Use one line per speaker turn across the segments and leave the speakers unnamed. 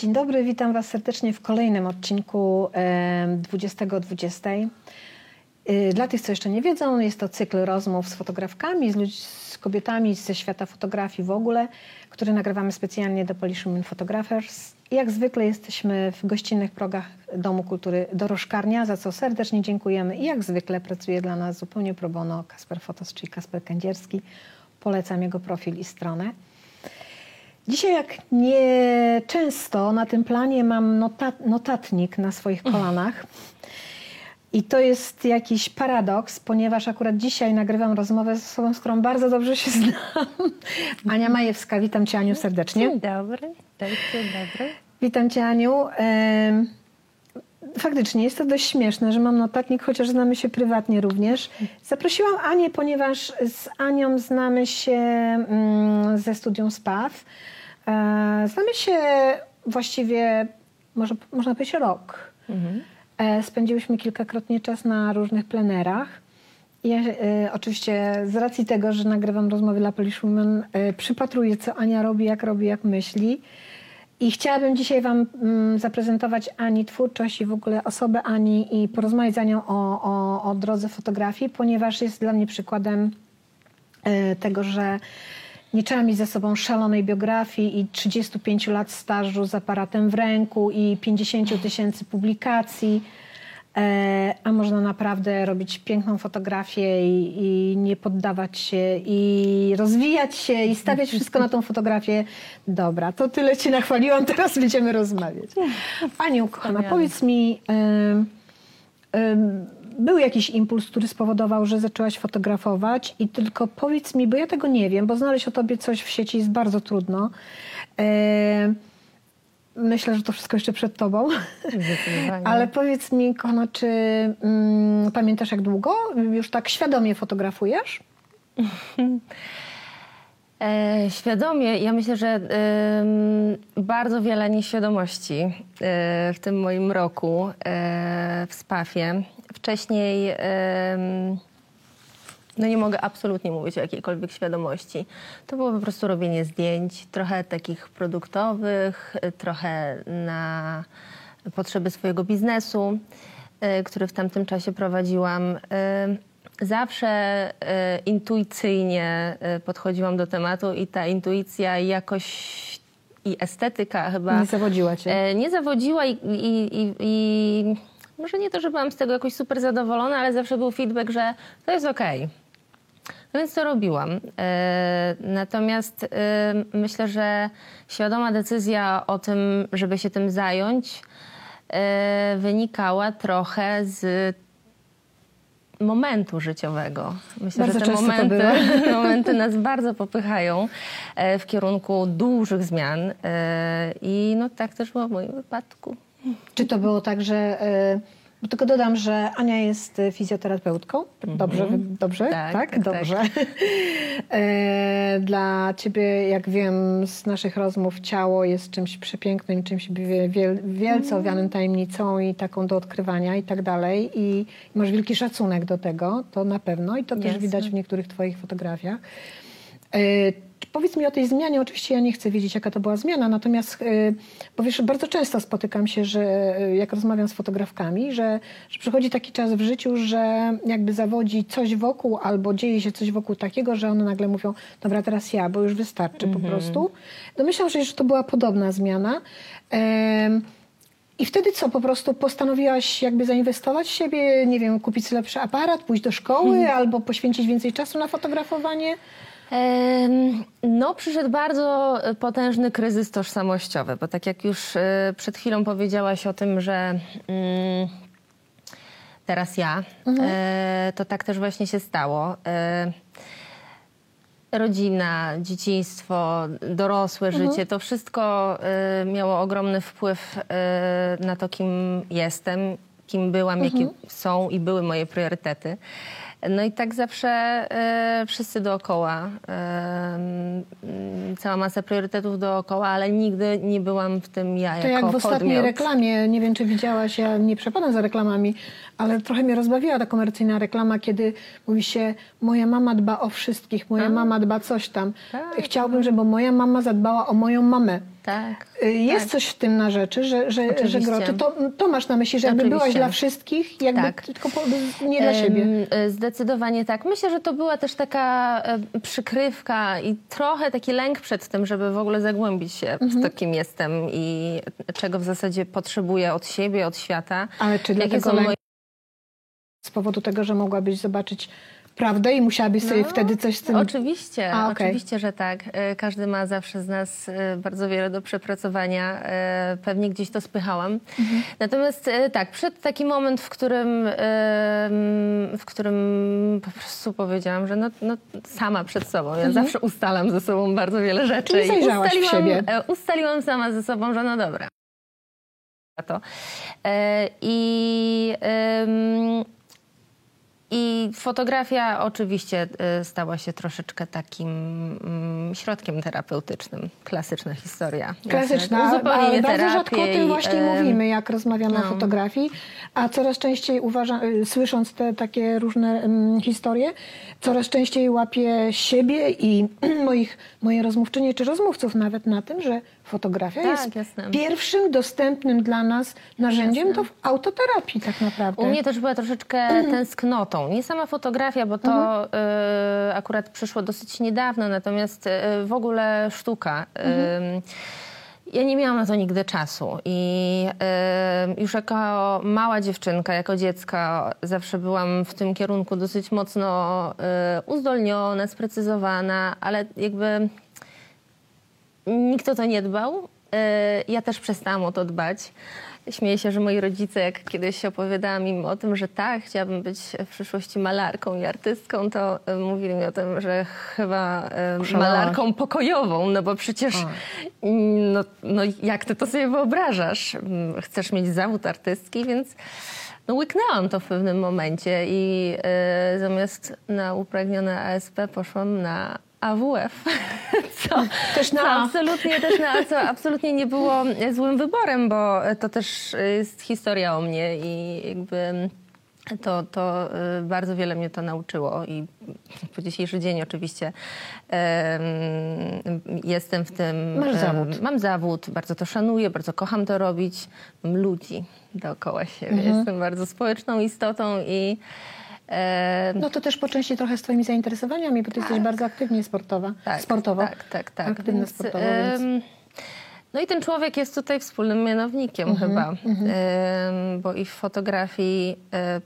Dzień dobry, witam Was serdecznie w kolejnym odcinku e, 20.20. E, Dla tych, co jeszcze nie wiedzą, jest to cykl rozmów z fotografkami, z, ludź, z kobietami ze świata fotografii w ogóle, który nagrywamy specjalnie do Polish Women Photographers. I jak zwykle jesteśmy w gościnnych progach Domu Kultury Dorożkarnia, za co serdecznie dziękujemy. I jak zwykle pracuje dla nas zupełnie pro bono Kasper Fotos, czyli Kasper Kędzierski. Polecam jego profil i stronę. Dzisiaj, jak nie często na tym planie mam notat, notatnik na swoich kolanach. I to jest jakiś paradoks, ponieważ akurat dzisiaj nagrywam rozmowę z osobą, z którą bardzo dobrze się znam. Ania Majewska, witam Cię Aniu serdecznie.
Dzień dobry, dzień dobry.
Witam Cię Aniu. Faktycznie jest to dość śmieszne, że mam notatnik, chociaż znamy się prywatnie również. Zaprosiłam Anię, ponieważ z Anią znamy się mm, ze studium SPAW. E, Znamy się właściwie, może, można powiedzieć, rok. E, Spędziłyśmy kilkakrotnie czas na różnych plenerach. Ja e, oczywiście z racji tego, że nagrywam rozmowy dla Polish Women, e, przypatruję, co Ania robi, jak robi, jak myśli. I chciałabym dzisiaj Wam mm, zaprezentować Ani twórczość i w ogóle osobę Ani i porozmawiać z Anią o, o, o drodze fotografii, ponieważ jest dla mnie przykładem tego, że nie trzeba mieć ze sobą szalonej biografii i 35 lat stażu z aparatem w ręku i 50 tysięcy publikacji, e, a można naprawdę robić piękną fotografię i, i nie poddawać się i rozwijać się i stawiać wszystko na tą fotografię. Dobra, to tyle Cię nachwaliłam, teraz będziemy rozmawiać. Aniu, kochana, powiedz mi... był jakiś impuls, który spowodował, że zaczęłaś fotografować i tylko powiedz mi, bo ja tego nie wiem, bo znaleźć o tobie coś w sieci jest bardzo trudno. E, myślę, że to wszystko jeszcze przed tobą. Ale powiedz mi, kochana, czy mm, pamiętasz jak długo już tak świadomie fotografujesz?
E, świadomie, ja myślę, że bardzo wiele nieświadomości e, w tym moim roku e, w Spafie. Wcześniej no nie mogę absolutnie mówić o jakiejkolwiek świadomości. To było po prostu robienie zdjęć, trochę takich produktowych, trochę na potrzeby swojego biznesu, e, który w tamtym czasie prowadziłam. E, Zawsze e, intuicyjnie podchodziłam do tematu i ta intuicja jakoś i estetyka chyba
Nie zawodziła cię?
nie zawodziła i, i, i, i może nie to, że byłam z tego jakoś super zadowolona, ale zawsze był feedback, że to jest okej. No więc to robiłam. E, Natomiast e, myślę, że świadoma decyzja o tym, żeby się tym zająć, e, wynikała trochę z momentu życiowego. Myślę,
Bardzo
że te momenty, momenty nas bardzo popychają w kierunku dużych zmian. I no tak też było w moim wypadku.
Czy to było tak, że... y, Bo tylko dodam, że Ania jest y, fizjoterapeutką. Dobrze, wy- dobrze?
Tak, tak, tak.
dobrze. E, Dla ciebie, jak wiem z naszych rozmów, ciało jest czymś przepięknym, czymś wie- wiel, wielce owianym tajemnicą i taką do odkrywania i tak dalej. I masz wielki szacunek do tego, to na pewno. I to też
Jasne.
widać w niektórych twoich fotografiach. Powiedz mi o tej zmianie. Oczywiście ja nie chcę wiedzieć, jaka to była zmiana, natomiast, e, bo wiesz, bardzo często spotykam się, że e, jak rozmawiam z fotografkami, że, że przychodzi taki czas w życiu, że jakby zawodzi coś wokół albo dzieje się coś wokół takiego, że one nagle mówią, dobra, teraz ja, bo już wystarczy po prostu. Domyślam się, że to była podobna zmiana. Em, i wtedy co, po prostu postanowiłaś jakby zainwestować w siebie, nie wiem, kupić lepszy aparat, pójść do szkoły albo poświęcić więcej czasu na fotografowanie?
No, przyszedł bardzo e, potężny kryzys tożsamościowy, bo tak jak już e, przed chwilą powiedziałaś o tym, że mm, teraz ja, e, to tak też właśnie się stało. Rodzina, dzieciństwo, dorosłe życie, to wszystko miało ogromny wpływ na to, kim jestem, kim byłam, jakie są i były moje priorytety. No i tak zawsze e, wszyscy dookoła, mm, cała masa priorytetów dookoła, ale nigdy nie byłam w tym ja
To
jako
jak w ostatniej
podmiot.
reklamie, nie wiem czy widziałaś, ja nie przepadam za reklamami, Ale trochę mnie rozbawiła ta komercyjna reklama, kiedy mówi się, moja mama dba o wszystkich, moja mama dba coś tam.
Tak,
Chciałbym, żeby moja mama zadbała o moją mamę.
Tak.
Y, Jest
tak.
coś w tym na rzeczy, że, że, że
Oczywiście.
gro. Czy to, to masz na myśli, że jakby
Oczywiście.
byłaś dla wszystkich, jakby
Tak.
tylko nie dla siebie.
E, Zdecydowanie tak. Myślę, że to była też taka przykrywka i trochę taki lęk przed tym, żeby w ogóle zagłębić się
Mhm.
w to, kim jestem i czego w zasadzie potrzebuję od siebie, od świata.
Ale czy dlatego lęk
moje...
z powodu tego, że mogłabyś zobaczyć prawdę i musiałabyś sobie
No,
wtedy coś z tym...
Oczywiście,
A, okej.
oczywiście, że tak. E, Każdy ma zawsze z nas e, bardzo wiele do przepracowania. E, Pewnie gdzieś to spychałam.
Mhm.
Natomiast tak, przyszedł taki moment, w którym, w którym po prostu powiedziałam, że no, no sama przed sobą. Ja zawsze ustalam ze sobą bardzo wiele rzeczy.
Mhm. Czyli
I ustaliłam,
siebie.
ustaliłam sama ze sobą, że no dobra. To. I em, i fotografia oczywiście y, stała się troszeczkę takim mm, środkiem terapeutycznym. Klasyczna historia.
Klasyczna.
Uzupełnienie
bardzo rzadko o tym właśnie mówimy, jak rozmawiamy o
no.
fotografii, a coraz częściej uważam, y, słysząc te takie różne historie, coraz częściej łapię siebie i moich, moje rozmówczynie czy rozmówców nawet na tym, że fotografia
Tak,
jest
jasne.
pierwszym dostępnym dla nas narzędziem
Jasne.
do autoterapii tak naprawdę.
U mnie też była troszeczkę tęsknotą. Nie sama fotografia, bo to
Mhm.
y, akurat przyszło dosyć niedawno, natomiast y, w ogóle sztuka. Y,
Mhm.
Ja nie miałam na to nigdy czasu i y, już jako mała dziewczynka, jako dziecko zawsze byłam w tym kierunku dosyć mocno y, uzdolniona, sprecyzowana, ale jakby nikt o to nie dbał. Y, Ja też przestałam o to dbać. Śmieję się, że moi rodzice, jak kiedyś opowiadałam im o tym, że tak, chciałabym być w przyszłości malarką i artystką, to y, mówili mi o tym, że chyba y,
Oszalałaś.
malarką pokojową, no bo przecież mm, no, no jak ty to sobie wyobrażasz? Mm, Chcesz mieć zawód artystki, więc no łyknęłam to w pewnym momencie i y, zamiast na upragnione ASP poszłam na AWF, co,
Też na
co absolutnie też na, co absolutnie nie było złym wyborem, bo to też jest historia o mnie i jakby to, to bardzo wiele mnie to nauczyło i po dzisiejszy dzień oczywiście em, jestem w tym.
Masz zawód.
Mam zawód, bardzo to szanuję, bardzo kocham to robić. Mam ludzi dookoła siebie.
Mhm.
Jestem bardzo społeczną istotą i
No to też po części trochę z twoimi zainteresowaniami, bo ty jesteś bardzo aktywnie sportowa,
tak,
sportowo.
Tak, tak, tak.
Aktywna sportowo, więc...
No i ten człowiek jest tutaj wspólnym mianownikiem
Mhm,
chyba, Em, bo i w fotografii e,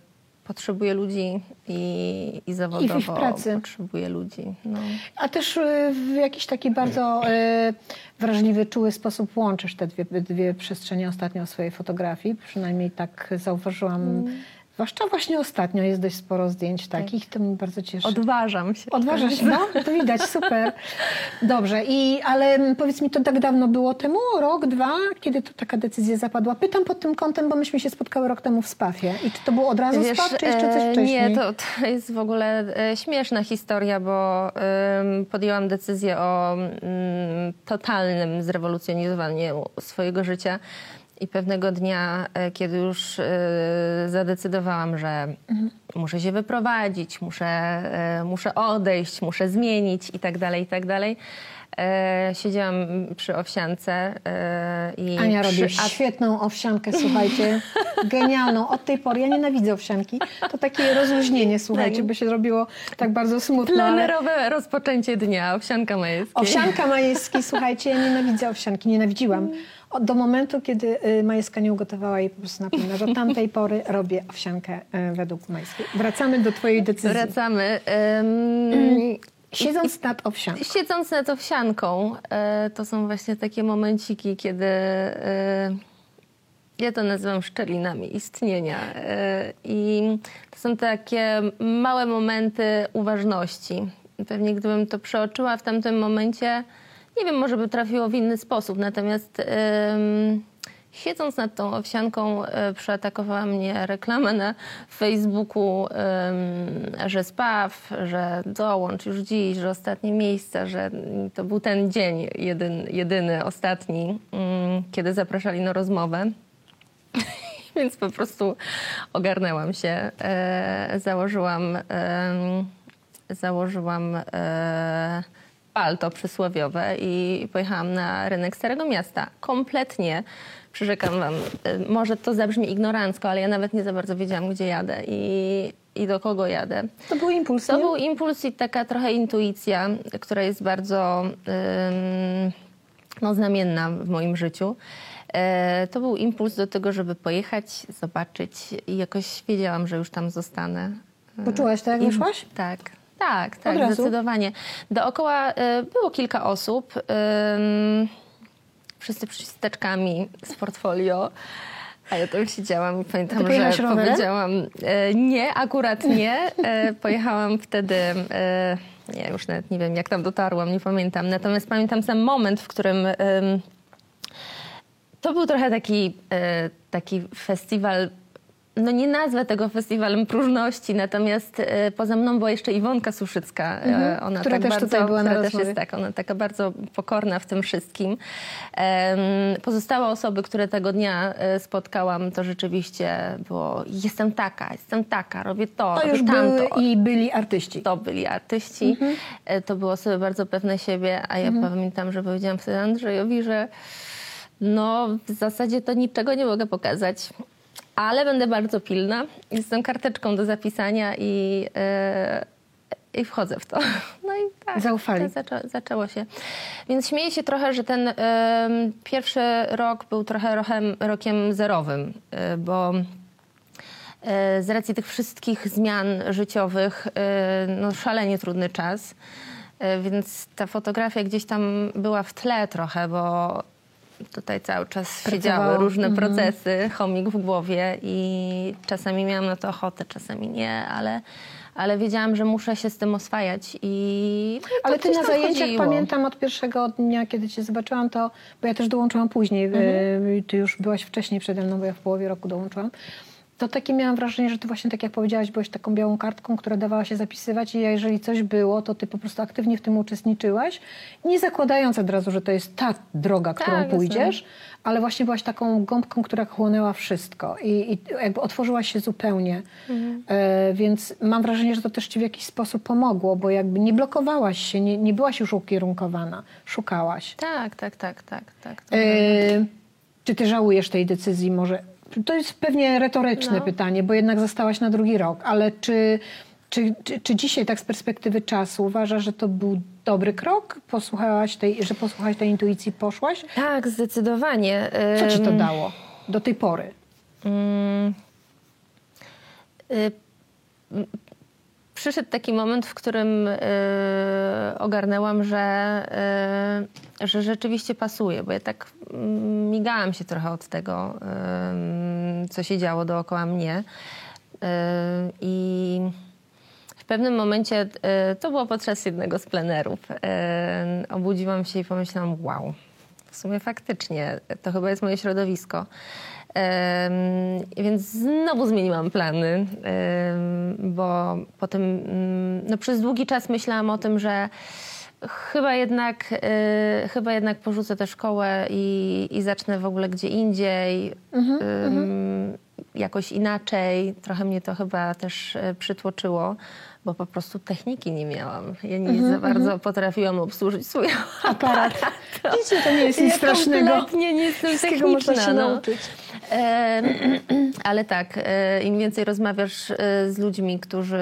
potrzebuje ludzi i, i zawodowo
w pracy.
potrzebuje ludzi. No.
A też y, w jakiś taki bardzo wrażliwy, czuły sposób łączysz te dwie, dwie przestrzenie ostatnio w swojej fotografii. Przynajmniej tak zauważyłam.
Mm.
Zwłaszcza właśnie ostatnio jest dość sporo zdjęć takich, to mnie bardzo cieszy.
Odważam się.
Odważasz się, no? To widać, super. Dobrze, I, ale mm, powiedz mi, to tak dawno było temu? Rok, dwa? Kiedy to taka decyzja zapadła? Pytam pod tym kątem, bo myśmy się spotkały rok temu w Spafie. I czy to było od razu
Wiesz,
Spaf, czy jeszcze coś
e,
wcześniej?
Nie, to, to jest w ogóle e, śmieszna historia, bo podjęłam decyzję o mm, totalnym zrewolucjonizowaniu swojego życia. I pewnego dnia, e, kiedy już e, zadecydowałam, że muszę się wyprowadzić, muszę, e, muszę odejść, muszę zmienić i tak dalej, i tak dalej, siedziałam przy owsiance i
Ania
przy,
robi świetną owsiankę, słuchajcie, genialną. Od tej pory ja nienawidzę owsianki. To takie rozluźnienie, słuchajcie,
Tak.
by się zrobiło tak bardzo smutno. Ale...
Plenerowe rozpoczęcie dnia, owsianka majewskiej.
Owsianka majewski, słuchajcie, ja nienawidzę owsianki, nienawidziłam. Do momentu, kiedy y, Majewska nie ugotowała jej po prostu na pewno, Od tamtej pory robię owsiankę y, według Majewskiej. Wracamy do twojej decyzji.
Wracamy. Ym,
Siedząc nad owsianką.
Siedząc nad owsianką, e, to są właśnie takie momenciki, kiedy ja to nazywam szczelinami istnienia. I to są takie małe momenty uważności. Pewnie gdybym to przeoczyła w tamtym momencie, nie wiem, może by trafiło w inny sposób. Natomiast em, siedząc nad tą owsianką, e, przeatakowała mnie reklama na Facebooku, em, że spaw, że dołącz już dziś, że ostatnie miejsca, że to był ten dzień, jedyn, jedyny, ostatni, mm, kiedy zapraszali na rozmowę. Więc po prostu ogarnęłam się. E, założyłam, em, założyłam e, palto przysłowiowe i pojechałam na rynek Starego Miasta. Kompletnie, przyrzekam wam, e, może to zabrzmi ignorancko, ale ja nawet nie za bardzo wiedziałam, gdzie jadę i, i do kogo jadę.
To był impuls,
To
nie?
był impuls i taka trochę intuicja, która jest bardzo ym, no, znamienna w moim życiu. E, to był impuls do tego, żeby pojechać, zobaczyć i jakoś wiedziałam, że już tam zostanę.
Poczułaś to, jak
I-
wyszłaś?
Tak, tak, tak,
Od razu?
zdecydowanie. Dookoła e, było kilka osób. ym, wszyscy przyszli z portfolio. A ja tam siedziałam i pamiętam, że
rowerem?
powiedziałam e, nie, akurat nie. E, pojechałam wtedy, nie, już nawet nie wiem jak tam dotarłam, nie pamiętam. Natomiast pamiętam sam moment, w którym to był trochę taki, taki festiwal. No nie nazwę tego festiwalem próżności, natomiast e, poza mną była jeszcze Iwonka Suszycka. E,
Mhm,
ona
która
tak
też
bardzo,
tutaj była na
też jest tak, ona taka bardzo pokorna w tym wszystkim. Pozostałe osoby, które tego dnia e, spotkałam, to rzeczywiście było jestem taka, jestem taka, robię to,
To
robię
już
tamto.
były i byli artyści.
To byli artyści,
Mhm.
To były osoby bardzo pewne siebie, a ja pamiętam, że powiedziałam wtedy Andrzejowi, że no w zasadzie to niczego nie mogę pokazać, ale będę bardzo pilna. Jestem karteczką do zapisania i, e, i wchodzę w to. No i tak.
Zaufali.
Zaczę, zaczęło się. Więc śmieję się trochę, że ten em, pierwszy rok był trochę rokiem, rokiem zerowym, e, bo e, z racji tych wszystkich zmian życiowych, no szalenie trudny czas. Więc ta fotografia gdzieś tam była w tle trochę, bo tutaj cały czas
Pracowało.
siedziały różne
Mhm.
procesy, chomik w głowie i czasami miałam na to ochotę, czasami nie, ale, ale wiedziałam, że muszę się z tym oswajać i no,
Ale ty na zajęciach
chodziło.
pamiętam od pierwszego dnia, kiedy cię zobaczyłam, to, bo ja też dołączyłam później,
Mhm.
y, ty już byłaś wcześniej przede mną, bo ja w połowie roku dołączyłam. To takie miałam wrażenie, że ty właśnie tak jak powiedziałaś, byłaś taką białą kartką, która dawała się zapisywać i jeżeli coś było, to ty po prostu aktywnie w tym uczestniczyłaś, nie zakładając od razu, że to jest ta droga, którą
jasne.
pójdziesz, ale właśnie byłaś taką gąbką, która chłonęła wszystko i, i jakby otworzyłaś się zupełnie. E, więc mam wrażenie, że to też ci w jakiś sposób pomogło, bo jakby nie blokowałaś się, nie, nie byłaś już ukierunkowana, szukałaś.
Tak, tak, tak, tak. tak to
E, czy ty żałujesz tej decyzji? Może to jest pewnie retoryczne
No.
pytanie, bo jednak zostałaś na drugi rok, ale czy, czy, czy, czy dzisiaj tak z perspektywy czasu uważasz, że to był dobry krok? Posłuchałaś tej, że posłuchałaś tej intuicji, poszłaś?
Tak, zdecydowanie.
Co ci to dało do tej pory?
Mm, y, m, Przyszedł taki moment, w którym y, ogarnęłam, że, y, że rzeczywiście pasuje, bo ja tak mm, migałam się trochę od tego, y, co się działo dookoła mnie. I w pewnym momencie, to było podczas jednego z plenerów, obudziłam się i pomyślałam, wow, w sumie faktycznie, to chyba jest moje środowisko. Więc znowu zmieniłam plany, bo potem mm, no przez długi czas myślałam o tym, że chyba jednak, e, chyba jednak porzucę tę szkołę i, i zacznę w ogóle gdzie indziej, em, jakoś inaczej. Trochę mnie to chyba też e, przytłoczyło, bo po prostu techniki nie miałam. Ja nie za bardzo potrafiłam obsłużyć swój
Aparat. Wiecie, to nie jest nic
ja
strasznego.
kompletnie nie jestem
Wszystkiego można
techniczna.
się
no.
nauczyć.
Ale tak, e, im więcej rozmawiasz e, z ludźmi, którzy.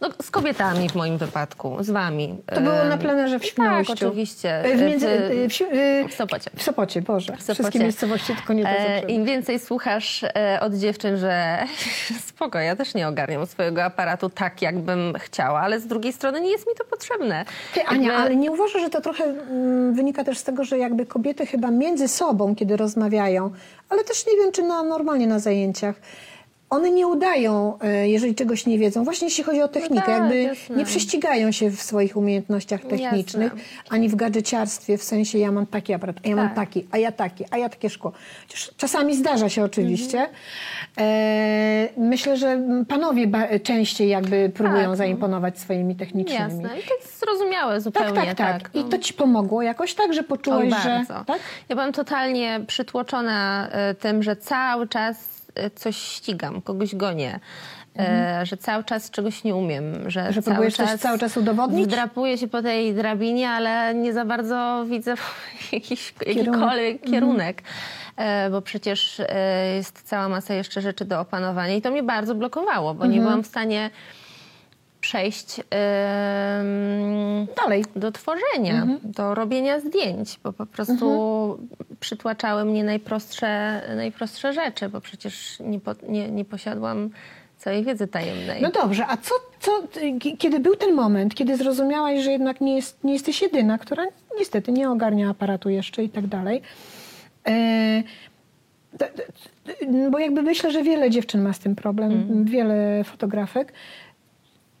no, z kobietami w moim wypadku, z wami.
To było na plenerze w
Tak,
Świnoujściu.
oczywiście.
E, W, między,
W-
w,
w Sopocie.
w Sopocie, Boże.
Sopocie.
Wszystkie miejscowości, tylko nie to.
Im więcej słuchasz od dziewczyn, że spoko, ja też nie ogarniam swojego aparatu tak, jakbym chciała, ale z drugiej strony nie jest mi to potrzebne.
Ty, Ania,
Jakby-
ale nie uważasz, że to trochę mm, wynika też z tego, że jakby kobiety chyba między sobą, kiedy rozmawiają, ale też nie wiem, czy na, normalnie na zajęciach, one nie udają, e, jeżeli czegoś nie wiedzą. Właśnie jeśli chodzi o technikę,
tak,
jakby
jasne.
nie prześcigają się w swoich umiejętnościach technicznych,
Jasne.
ani w gadżeciarstwie, w sensie ja mam taki aparat, a ja mam
Tak.
taki, a ja taki, a ja takie szkło. Chociaż czasami zdarza się oczywiście.
Mhm.
E, myślę, że panowie częściej jakby próbują
Tak, no.
zaimponować swoimi technicznymi.
Jasne. I to jest zrozumiałe
Tak,
zupełnie.
tak, tak. I
no.
to ci pomogło jakoś tak, że
Oj,
poczułeś, że...
bardzo.
Tak?
Ja byłam totalnie przytłoczona e, tym, że cały czas coś ścigam, kogoś gonię. E, że cały czas czegoś nie umiem, że,
Mhm. Że
cały
próbujesz coś
czas
cały czas udowodnić?
Wdrapuję się po tej drabinie, ale nie za bardzo widzę jakiś,
Kierunek.
jakikolwiek
Mhm.
kierunek, e, bo przecież e, jest cała masa jeszcze rzeczy do opanowania i to mnie bardzo blokowało, bo
Mhm.
nie byłam w stanie przejść
Dalej.
do tworzenia,
Mhm.
do robienia zdjęć, bo po prostu przytłaczały mnie najprostsze, najprostsze rzeczy, bo przecież nie, po, nie, nie posiadłam całej wiedzy tajemnej.
No dobrze, a co, co, kiedy był ten moment, kiedy zrozumiałaś, że jednak nie, jest, nie jesteś jedyna, która niestety nie ogarnia aparatu jeszcze i tak dalej. E, bo jakby myślę, że wiele dziewczyn ma z tym problem,
Mhm.
wiele fotografek.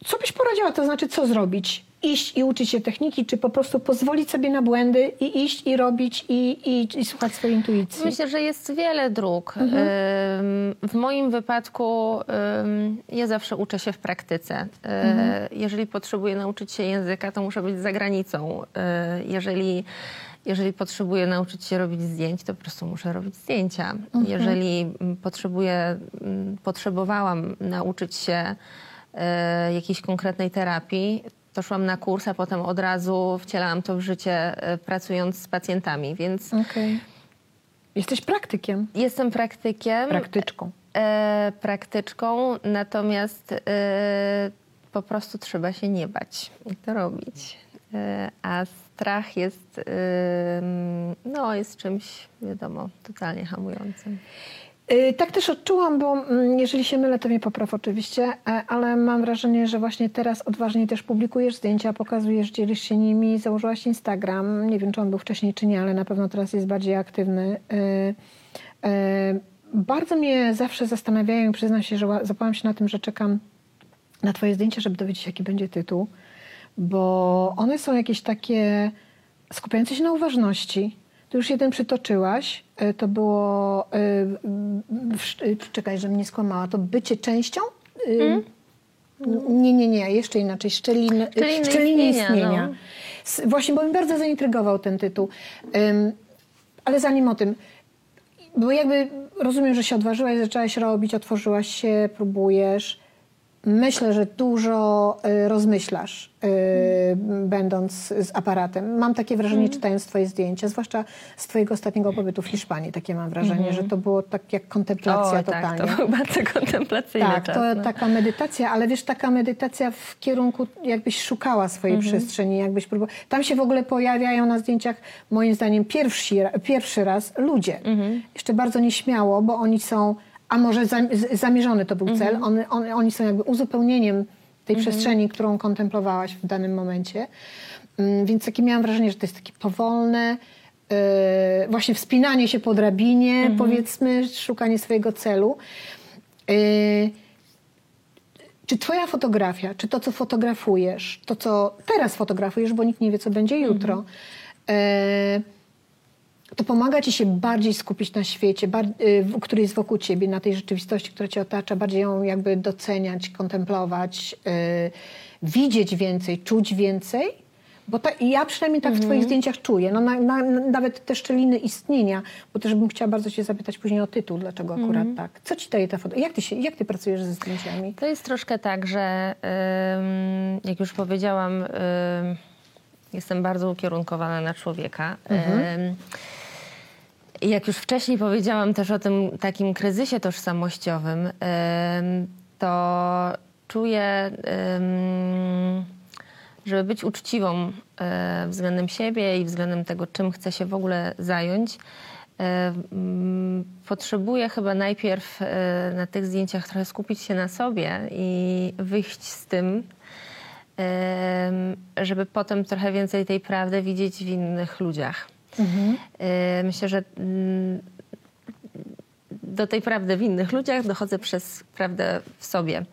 Co byś poradziła, to znaczy co zrobić? Iść i uczyć się techniki, czy po prostu pozwolić sobie na błędy i iść i robić i, i, i słuchać swojej intuicji?
Myślę, że jest wiele dróg.
Mhm.
W moim wypadku ja zawsze uczę się w praktyce. Y,
Mhm.
Jeżeli potrzebuję nauczyć się języka, to muszę być za granicą. Y, Jeżeli, jeżeli potrzebuję nauczyć się robić zdjęć, to po prostu muszę robić zdjęcia.
Mhm.
Jeżeli potrzebuję, mm, potrzebowałam nauczyć się jakiejś konkretnej terapii, to szłam na kurs, a potem od razu wcielałam to w życie, y, pracując z pacjentami. Więc
Okej. Jesteś praktykiem,
Jestem praktykiem,
praktyczką.
e, praktyczką, natomiast e, po prostu trzeba się nie bać i to robić. E, a strach jest, e, no, jest czymś, wiadomo, totalnie hamującym.
Y, Tak też odczułam, bo mm, jeżeli się mylę, to mnie popraw oczywiście, e, ale mam wrażenie, że właśnie teraz odważnie też publikujesz zdjęcia, pokazujesz, dzielisz się nimi, założyłaś Instagram. Nie wiem, czy on był wcześniej, czy nie, ale na pewno teraz jest bardziej aktywny. Y, y, Bardzo mnie zawsze zastanawiają i przyznam się, że ła- zapałam się na tym, że czekam na twoje zdjęcia, żeby dowiedzieć się, jaki będzie tytuł, bo one są jakieś takie skupiające się na uważności. Tu już jeden przytoczyłaś. Y, To było. y, Czekaj, że mnie skłamała. To bycie częścią? Y, Nie, nie, nie, jeszcze inaczej. Szczeliny,
Szczeliny
szczeliny
istnienia,
istnienia.
no.
Właśnie, bo mnie bardzo zaintrygował ten tytuł. Ale zanim o tym, bo jakby rozumiem, że się odważyłaś, zaczęłaś robić, otworzyłaś się, próbujesz. Myślę, że dużo y, rozmyślasz, y, będąc z aparatem. Mam takie wrażenie, czytając twoje zdjęcia, zwłaszcza z twojego ostatniego pobytu w Hiszpanii. Takie mam wrażenie, że to było tak jak kontemplacja
o, tak,
totalnie.
to był bardzo kontemplacyjny
Tak,
czas.
to
no.
taka medytacja, ale wiesz, taka medytacja w kierunku, jakbyś szukała swojej
Mhm.
przestrzeni, jakbyś próbowała. Tam się w ogóle pojawiają na zdjęciach, moim zdaniem, pierwsi, ra- pierwszy raz ludzie.
Mhm.
Jeszcze bardzo nieśmiało, bo oni są, a może zamierzony to był
Mhm.
cel, one, one, oni są jakby uzupełnieniem tej przestrzeni, którą kontemplowałaś w danym momencie. Mm, Więc takie miałam wrażenie, że to jest takie powolne, yy, właśnie wspinanie się po drabinie,
Mhm.
powiedzmy, szukanie swojego celu. Yy, czy twoja fotografia, czy to, co fotografujesz, to, co teraz fotografujesz, bo nikt nie wie, co będzie jutro, e, to pomaga ci się bardziej skupić na świecie, bar- y, który jest wokół ciebie, na tej rzeczywistości, która cię otacza, bardziej ją jakby doceniać, kontemplować, y, widzieć więcej, czuć więcej? Bo ta, ja przynajmniej tak w twoich zdjęciach czuję. No, na, na, nawet te szczeliny istnienia, bo też bym chciała bardzo cię zapytać później o tytuł, dlaczego akurat tak. Co ci daje ta foto? Jak ty, się, jak ty pracujesz ze zdjęciami?
To jest troszkę tak, że jak już powiedziałam, jestem bardzo ukierunkowana na człowieka. I jak już wcześniej powiedziałam też o tym takim kryzysie tożsamościowym, ym, to czuję, żeby być uczciwą y, względem siebie i względem tego, czym chcę się w ogóle zająć, Potrzebuję chyba najpierw e, na tych zdjęciach trochę skupić się na sobie i wyjść z tym, żeby potem trochę więcej tej prawdy widzieć w innych ludziach. E, Myślę, że mm, do tej prawdy w innych ludziach dochodzę przez prawdę w sobie.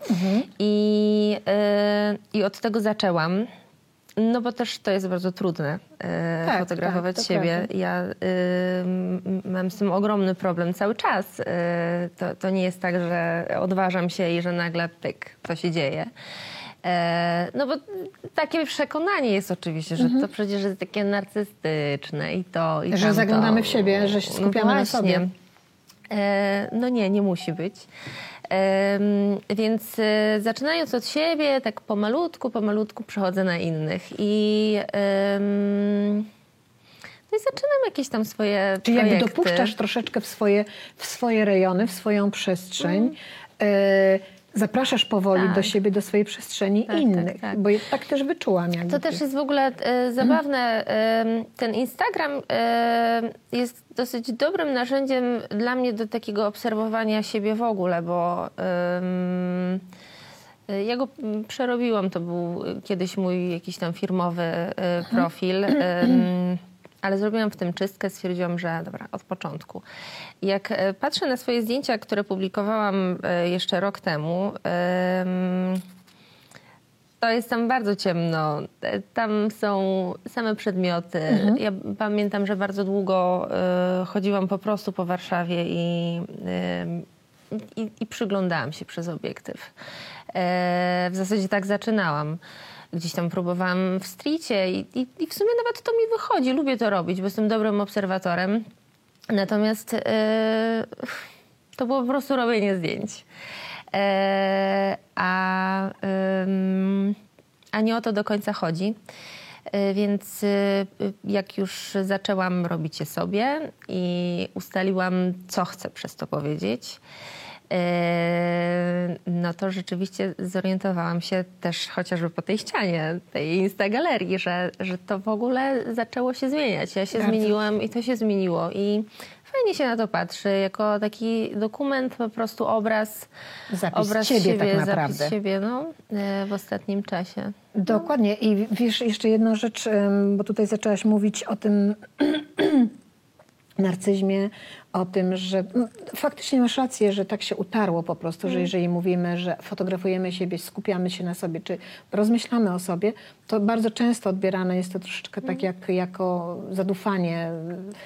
I, e, I od tego zaczęłam. No bo też to jest bardzo trudne e,
Tak,
fotografować
tak,
siebie.
prawda.
Ja y, mam z tym ogromny problem cały czas. Y, to, to nie jest tak, że odważam się i że nagle pyk, to się dzieje. E, no bo takie przekonanie jest oczywiście, że to przecież jest takie narcystyczne i to i
Że zaglądamy w siebie, że się
No
skupiamy na
właśnie.
sobie.
E, no nie, nie musi być. Em, więc e, zaczynając od siebie, tak pomalutku, pomalutku przechodzę na innych i, no i zaczynam jakieś tam swoje
Czyli jakby
projekty.
dopuszczasz troszeczkę w swoje, w swoje rejony, w swoją przestrzeń. E, zapraszasz powoli
Tak.
do siebie, do swojej przestrzeni
Tak,
innych.
tak, tak.
Bo tak też wyczułam. Jakby.
To też jest w ogóle e, zabawne. E, ten Instagram e, jest dosyć dobrym narzędziem dla mnie do takiego obserwowania siebie w ogóle, bo ja go przerobiłam. To był kiedyś mój jakiś tam firmowy profil. Ale zrobiłam w tym czystkę, stwierdziłam, że dobra, od początku. Jak e, patrzę na swoje zdjęcia, które publikowałam e, jeszcze rok temu, em, to jest tam bardzo ciemno. E, Tam są same przedmioty. Ja pamiętam, że bardzo długo chodziłam po prostu po Warszawie i, i, i przyglądałam się przez obiektyw. W zasadzie tak zaczynałam. Gdzieś tam próbowałam w stricie i, i, i w sumie nawet to mi wychodzi. Lubię to robić, bo jestem dobrym obserwatorem. Natomiast e, to było po prostu robienie zdjęć. E, a, ym, a nie o to do końca chodzi. E, Więc jak już zaczęłam robić je sobie i ustaliłam, co chcę przez to powiedzieć, no to rzeczywiście zorientowałam się też chociażby po tej ścianie, tej Instagalerii, że, że to w ogóle zaczęło się zmieniać. Ja się
Bardzo.
zmieniłam i to się zmieniło. I fajnie się na to patrzy, jako taki dokument, po prostu obraz.
Zapis
obraz
siebie
siebie
tak naprawdę.
Zapis siebie, no, e, w ostatnim czasie.
Dokładnie. I wiesz, jeszcze jedna rzecz, bo tutaj zaczęłaś mówić o tym narcyzmie, o tym, że no, faktycznie masz rację, że tak się utarło po prostu, że jeżeli mówimy, że fotografujemy siebie, skupiamy się na sobie, czy rozmyślamy o sobie, to bardzo często odbierane jest to troszeczkę tak jak, jako zadufanie,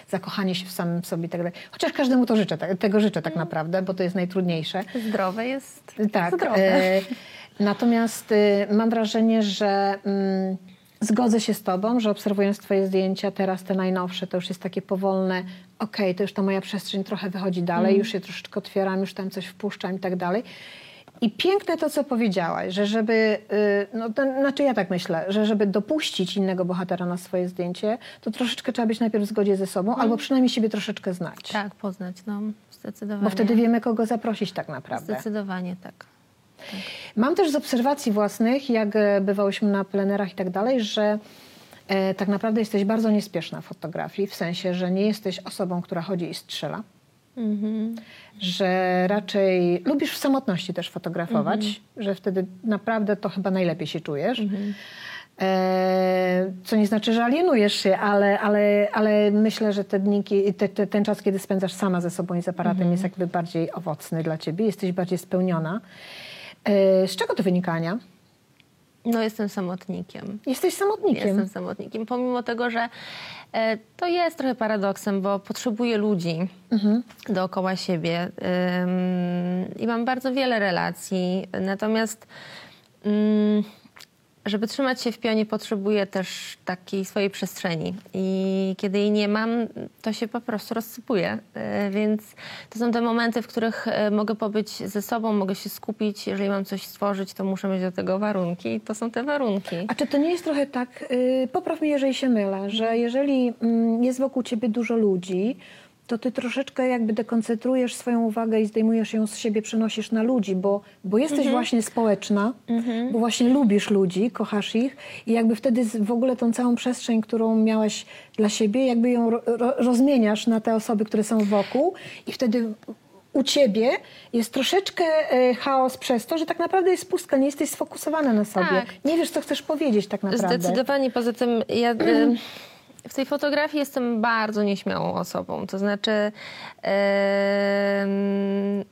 zakochanie się w samym sobie i tak dalej. Chociaż każdemu to życzę, tak- tego życzę tak naprawdę, bo to jest najtrudniejsze.
Zdrowe jest.
Tak.
Zdrowe.
E, natomiast e, mam wrażenie, że mm, zgodzę się z Tobą, że obserwując Twoje zdjęcia, teraz te najnowsze, to już jest takie powolne, okej, to już ta moja przestrzeń trochę wychodzi dalej, już się troszeczkę otwieram, już tam coś wpuszczam i tak dalej. I piękne to, co powiedziałaś, że żeby, y, no to, znaczy ja tak myślę, że żeby dopuścić innego bohatera na swoje zdjęcie, to troszeczkę trzeba być najpierw w zgodzie ze sobą, albo przynajmniej siebie troszeczkę znać.
Tak, poznać, no, zdecydowanie.
Bo wtedy wiemy, kogo zaprosić tak naprawdę.
Zdecydowanie tak.
Mam też z obserwacji własnych, jak e, bywałyśmy na plenerach i tak dalej, że e, tak naprawdę jesteś bardzo niespieszna w fotografii, w sensie, że nie jesteś osobą, która chodzi i strzela. Że raczej lubisz w samotności też fotografować, że wtedy naprawdę to chyba najlepiej się czujesz. E, co nie znaczy, że alienujesz się, ale, ale, ale myślę, że te dni, te, te, ten czas, kiedy spędzasz sama ze sobą i z aparatem, jest jakby bardziej owocny dla ciebie, jesteś bardziej spełniona. E, z czego to wynika, Ania?
No jestem samotnikiem.
Jesteś samotnikiem.
Jestem samotnikiem, pomimo tego, że e, to jest trochę paradoksem, bo potrzebuję ludzi dookoła siebie ym, i mam bardzo wiele relacji. Natomiast ym, żeby trzymać się w pionie, potrzebuję też takiej swojej przestrzeni. I kiedy jej nie mam, to się po prostu rozsypuje. Więc to są te momenty, w których e, mogę pobyć ze sobą, mogę się skupić. Jeżeli mam coś stworzyć, to muszę mieć do tego warunki. I to są te warunki.
A czy to nie jest trochę tak, y, popraw mnie, jeżeli się mylę, że jeżeli mm, jest wokół ciebie dużo ludzi, to ty troszeczkę jakby dekoncentrujesz swoją uwagę i zdejmujesz ją z siebie, przenosisz na ludzi, bo, bo jesteś właśnie społeczna, bo właśnie lubisz ludzi, kochasz ich i jakby wtedy w ogóle tą całą przestrzeń, którą miałaś dla siebie, jakby ją ro, ro, rozmieniasz na te osoby, które są wokół i wtedy u ciebie jest troszeczkę e, chaos przez to, że tak naprawdę jest pustka, nie jesteś sfokusowana na sobie.
Tak.
Nie wiesz, co chcesz powiedzieć tak naprawdę.
Zdecydowanie. Poza tym ja y, w tej fotografii jestem bardzo nieśmiałą osobą. To znaczy, mm,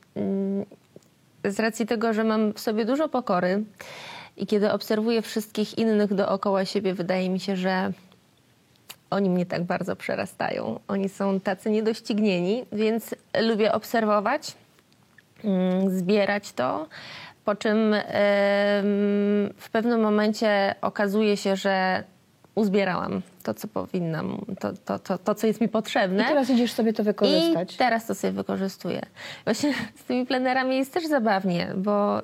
z racji tego, że mam w sobie dużo pokory i kiedy obserwuję wszystkich innych dookoła siebie, wydaje mi się, że oni mnie tak bardzo przerastają. Oni są tacy niedoścignieni, więc lubię obserwować, mm, zbierać to, po czym w pewnym momencie okazuje się, że uzbierałam to, co powinnam, to, to, to, to co jest mi potrzebne.
I teraz idziesz sobie to wykorzystać.
I teraz to sobie wykorzystuję. Właśnie z tymi plenerami jest też zabawnie, bo y,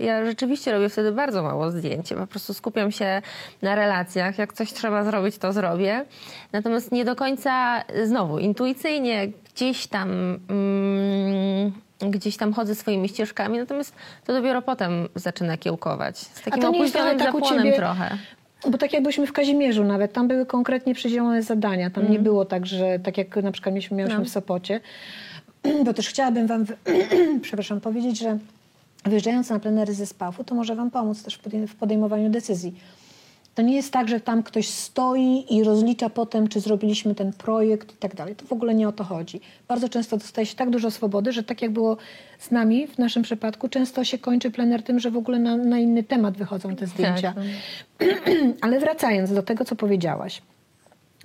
ja rzeczywiście robię wtedy bardzo mało zdjęć. Po prostu skupiam się na relacjach. Jak coś trzeba zrobić, to zrobię. Natomiast nie do końca, znowu, intuicyjnie gdzieś tam... Mm, gdzieś tam chodzę swoimi ścieżkami, natomiast to dopiero potem zaczyna kiełkować. Z takim opóźnionym
tak
zapłonem
ciebie-
trochę.
Bo tak jak byliśmy w Kazimierzu nawet, tam były konkretnie przydzielone zadania. Tam nie było tak, że tak jak na przykład mieliśmy, mieliśmy
No.
w Sopocie. Bo też chciałabym wam, przepraszam, powiedzieć, że wyjeżdżając na plenery ze SPAF-u, to może wam pomóc też w podejmowaniu decyzji. To nie jest tak, że tam ktoś stoi i rozlicza potem, czy zrobiliśmy ten projekt i tak dalej. To w ogóle nie o to chodzi. Bardzo często dostaje się tak dużo swobody, że tak jak było z nami w naszym przypadku, często się kończy plener tym, że w ogóle na, na inny temat wychodzą te zdjęcia. Ale wracając do tego, co powiedziałaś.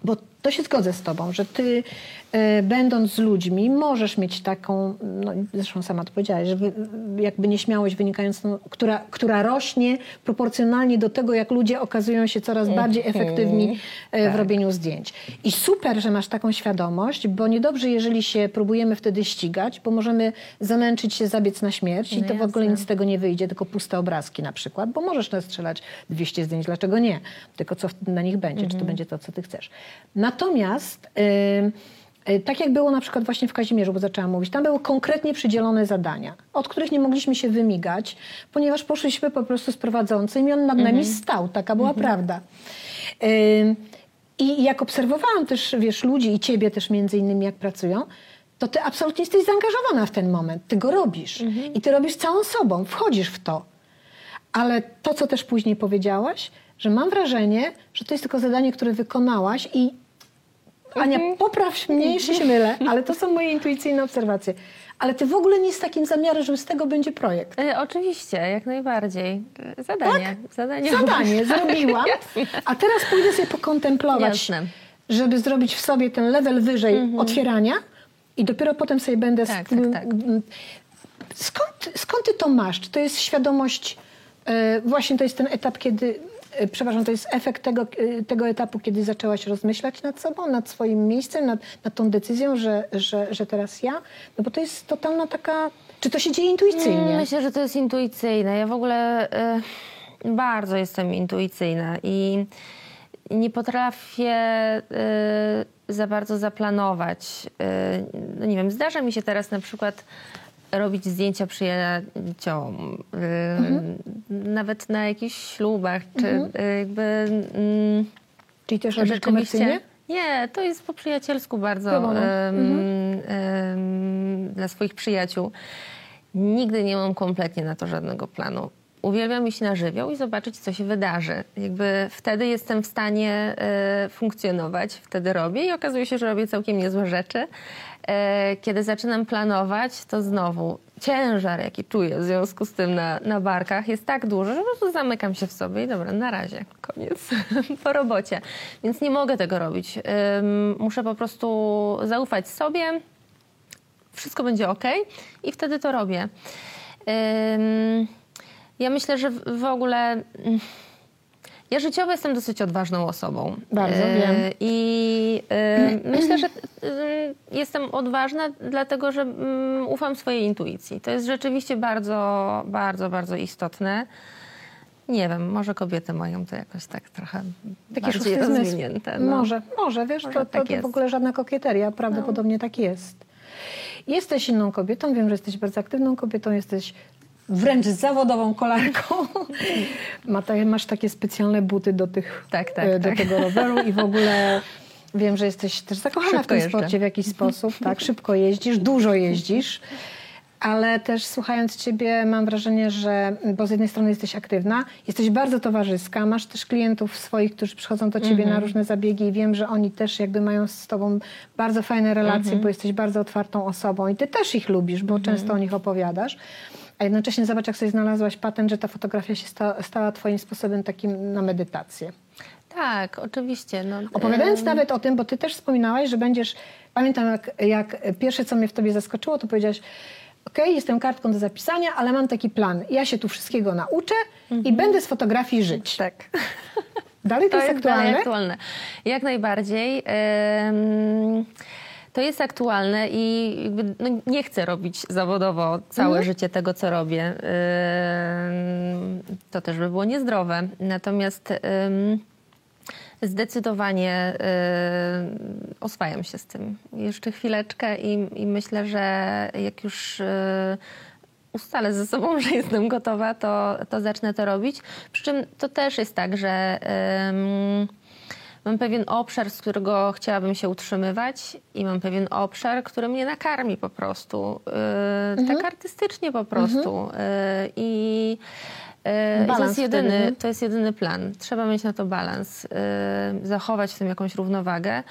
Bo to się zgodzę z tobą, że ty e, będąc z ludźmi możesz mieć taką, no zresztą sama to powiedziałaś, że jakby nieśmiałość wynikającą, która, która rośnie proporcjonalnie do tego, jak ludzie okazują się coraz bardziej efektywni e, w robieniu zdjęć. I super, że masz taką świadomość, bo niedobrze, jeżeli się próbujemy wtedy ścigać, bo możemy zamęczyć się, zabiec na śmierć i
No
to w ogóle
jasne.
nic z tego nie wyjdzie, tylko puste obrazki na przykład, bo możesz nastrzelać 200 zdjęć, dlaczego nie? Tylko co na nich będzie, czy to będzie to, co ty chcesz. Natomiast y, y, tak jak było na przykład właśnie w Kazimierzu, bo zaczęłam mówić, tam były konkretnie przydzielone zadania, od których nie mogliśmy się wymigać, ponieważ poszliśmy po prostu z prowadzącym i on nad nami stał, taka była prawda. Y, I jak obserwowałam też, wiesz, ludzi i ciebie też między innymi, jak pracują, to ty absolutnie jesteś zaangażowana w ten moment. Ty go robisz. I ty robisz całą sobą, wchodzisz w to. Ale to, co też później powiedziałaś, że mam wrażenie, że to jest tylko zadanie, które wykonałaś i Ania, popraw mnie, jeśli się mylę, ale to są moje intuicyjne obserwacje. Ale ty w ogóle nie z takim zamiarem, że z tego będzie projekt.
E, oczywiście, jak najbardziej. Zadanie. Zadanie.
Zadanie zrobiłam, a teraz pójdę sobie pokontemplować,
Jasne.
żeby zrobić w sobie ten level wyżej otwierania i dopiero potem sobie będę...
Tak,
z-
tak, tak.
Skąd, skąd ty to masz? Czy to jest świadomość, e, właśnie to jest ten etap, kiedy, przepraszam, to jest efekt tego, e, tego etapu, kiedy zaczęłaś rozmyślać nad sobą, nad swoim miejscem, nad, nad tą decyzją, że, że, że teraz ja? No bo to jest totalna taka... Czy to się dzieje intuicyjnie?
Mm, Myślę, że to jest intuicyjne. Ja w ogóle e, bardzo jestem intuicyjna i nie potrafię e, za bardzo zaplanować. E, no nie wiem, zdarza mi się teraz na przykład robić zdjęcia przyjaciołom, e, nawet na jakichś ślubach, czy e, jakby... Mm,
Czyli też robisz komercyjnie?
Nie, to jest po przyjacielsku bardzo em, dla swoich przyjaciół. Nigdy nie mam kompletnie na to żadnego planu. Uwielbiam iść na żywioł i zobaczyć, co się wydarzy. Jakby wtedy jestem w stanie e, funkcjonować, wtedy robię i okazuje się, że robię całkiem niezłe rzeczy. E, kiedy zaczynam planować, to znowu ciężar, jaki czuję w związku z tym na, na barkach jest tak duży, że po prostu zamykam się w sobie i dobra, na razie, koniec, po robocie. Więc nie mogę tego robić. Ym, muszę po prostu zaufać sobie, wszystko będzie ok i wtedy to robię. Ja myślę, że w, w ogóle. mm, Ja życiowo jestem dosyć odważną osobą.
Bardzo,
Yy,
wiem.
I yy, myślę, że yy, jestem odważna, dlatego że mm, ufam swojej intuicji. To jest rzeczywiście bardzo, bardzo, bardzo istotne. Nie wiem, może kobiety mają to jakoś tak trochę
Taki
bardziej rozwinięte. no.
Może, może, wiesz,
Może
to, to,
tak
to w
jest.
ogóle żadna kokieteria, prawdopodobnie tak jest. Jesteś inną kobietą, wiem, że jesteś bardzo aktywną kobietą, jesteś wręcz zawodową kolarką. Masz takie specjalne buty do, tych,
Tak, tak,
e, do
tak.
tego roweru i w ogóle wiem, że jesteś też zakochana w
Szybko
tym
jeżdżę.
sporcie w jakiś sposób. Tak, szybko jeździsz, dużo jeździsz. ale też słuchając Ciebie mam wrażenie, że, bo z jednej strony jesteś aktywna, jesteś bardzo towarzyska, masz też klientów swoich, którzy przychodzą do Ciebie na różne zabiegi i wiem, że oni też jakby mają z Tobą bardzo fajne relacje, bo jesteś bardzo otwartą osobą i Ty też ich lubisz, bo często o nich opowiadasz. A jednocześnie zobacz, jak sobie znalazłaś patent, że ta fotografia się sta, stała Twoim sposobem takim na medytację.
Tak, oczywiście. No,
Opowiadając nawet o tym, bo ty też wspominałaś, że będziesz, pamiętam jak, jak pierwsze, co mnie w tobie zaskoczyło, to powiedziałaś, okej, jestem kartką do zapisania, ale mam taki plan. Ja się tu wszystkiego nauczę i będę z fotografii żyć.
Tak.
Dalej to,
To
jest
jest
aktualne?
aktualne. Jak najbardziej. To jest aktualne i jakby, no, nie chcę robić zawodowo całe życie tego, co robię. Em, To też by było niezdrowe. Natomiast em, zdecydowanie em, oswajam się z tym. Jeszcze chwileczkę i, i myślę, że jak już e, ustalę ze sobą, że jestem gotowa, to, to zacznę to robić. Przy czym to też jest tak, że em, mam pewien obszar, z którego chciałabym się utrzymywać i mam pewien obszar, który mnie nakarmi po prostu. y, Tak artystycznie po prostu. Y, I to jest, jedyny,
nie?
to jest jedyny plan. Trzeba mieć na to balans, y, zachować w tym jakąś równowagę.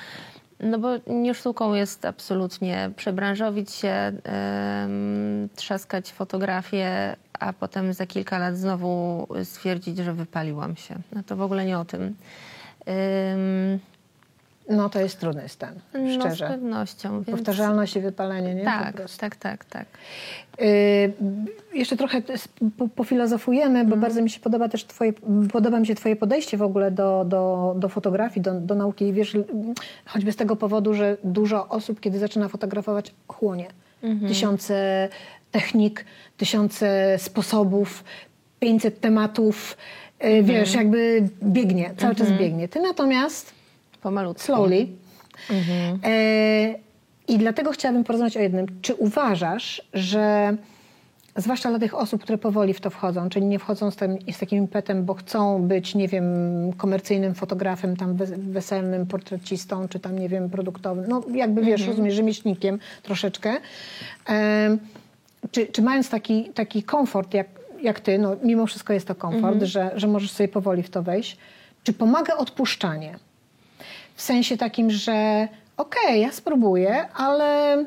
No bo nie sztuką jest absolutnie przebranżowić się, trzaskać fotografię, a potem za kilka lat znowu stwierdzić, że wypaliłam się. No to w ogóle nie o tym.
No to jest trudny stan,
No z
szczerze.
pewnością. Więc...
Powtarzalność i wypalenie, nie?
Tak, tak, tak, tak.
Y, jeszcze trochę po, pofilozofujemy, bo bardzo mi się podoba też twoje, podoba mi się twoje podejście w ogóle do, do, do fotografii, do, do nauki. I wiesz, choćby z tego powodu, że dużo osób, kiedy zaczyna fotografować, chłonie.
Mhm.
Tysiące technik, tysiące sposobów, 500 tematów.
Mhm.
Wiesz, jakby biegnie, cały czas biegnie. Ty natomiast
Pomalutku.
slowly.
Mhm.
E, I dlatego chciałabym porozmawiać o jednym. Czy uważasz, że zwłaszcza dla tych osób, które powoli w to wchodzą, czyli nie wchodzą z, tym, z takim impetem, bo chcą być, nie wiem, komercyjnym fotografem, tam wes- weselnym portrecistą, czy tam, nie wiem, produktowym, no jakby wiesz, rozumiesz, rzemieślnikiem troszeczkę. E, czy, czy mając taki, taki komfort, jak, jak ty, no mimo wszystko jest to komfort, że, że możesz sobie powoli w to wejść, czy pomaga odpuszczanie? W sensie takim, że okej, ja spróbuję, ale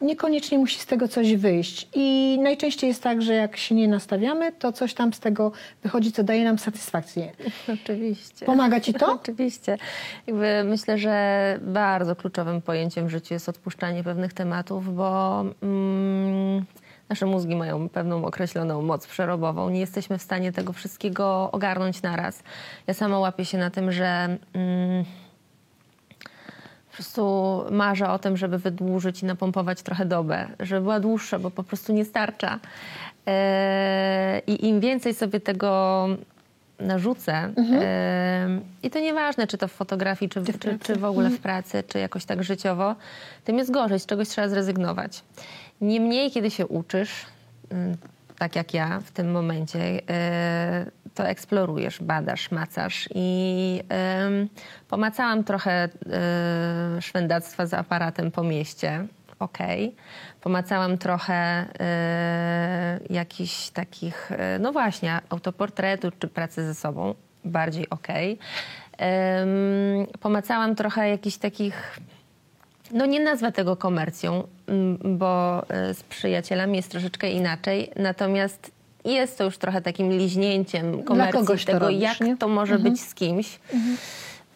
niekoniecznie musi z tego coś wyjść. I najczęściej jest tak, że jak się nie nastawiamy, to coś tam z tego wychodzi, co daje nam satysfakcję.
Oczywiście.
Pomaga ci to?
Oczywiście. Jakby myślę, że bardzo kluczowym pojęciem w życiu jest odpuszczanie pewnych tematów, bo mm, nasze mózgi mają pewną określoną moc przerobową. Nie jesteśmy w stanie tego wszystkiego ogarnąć naraz. Ja sama łapię się na tym, że mm, po prostu marzę o tym, żeby wydłużyć i napompować trochę dobę, żeby była dłuższa, bo po prostu nie starcza. Eee, I im więcej sobie tego narzucę, eee, i to nieważne, czy to w fotografii, czy, w- czy, czy w ogóle w pracy, czy jakoś tak życiowo, tym jest gorzej, z czegoś trzeba zrezygnować. Niemniej, kiedy się uczysz, mm, tak jak ja w tym momencie, e, to eksplorujesz, badasz, macasz i pomacałam trochę e, szwendactwa z aparatem po mieście. Okej. Pomacałam trochę e, jakichś takich, no właśnie, autoportretu czy pracy ze sobą. Bardziej. Em, pomacałam trochę jakichś takich no nie nazwę tego komercją, mm, bo e, z przyjacielami jest troszeczkę inaczej. Natomiast jest to już trochę takim liźnięciem komercji
kogoś to
tego,
robisz,
jak
nie?
to może być z kimś.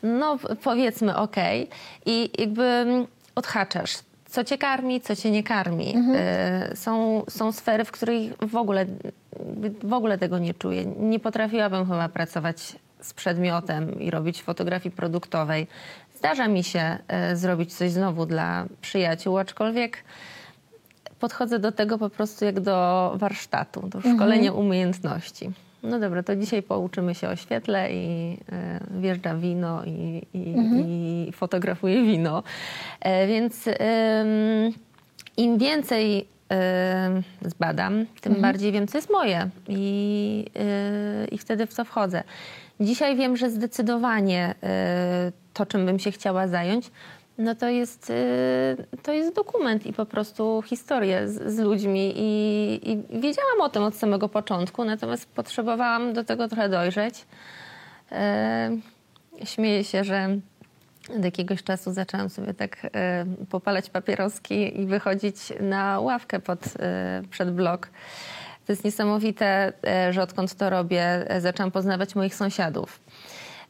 No p- powiedzmy okej. I jakby mm, odhaczasz, co cię karmi, co cię nie karmi. E, Są, są sfery, w których w ogóle, w ogóle tego nie czuję. Nie potrafiłabym chyba pracować z przedmiotem i robić fotografii produktowej. Zdarza mi się e, zrobić coś znowu dla przyjaciół, aczkolwiek podchodzę do tego po prostu jak do warsztatu, do szkolenia umiejętności. No dobra, to dzisiaj pouczymy się o świetle i e, wjeżdża wino i, i, i fotografuje wino. E, więc im więcej zbadam, tym bardziej wiem, co jest moje i, i wtedy w co wchodzę. Dzisiaj wiem, że zdecydowanie e, to, czym bym się chciała zająć, no to jest, y, to jest dokument i po prostu historia z, z ludźmi. I, I wiedziałam o tym od samego początku, natomiast potrzebowałam do tego trochę dojrzeć. E, Śmieję się, że od jakiegoś czasu zaczęłam sobie tak popalać papieroski i wychodzić na ławkę pod, przed blok. To jest niesamowite, e, że odkąd to robię, e, zaczęłam poznawać moich sąsiadów.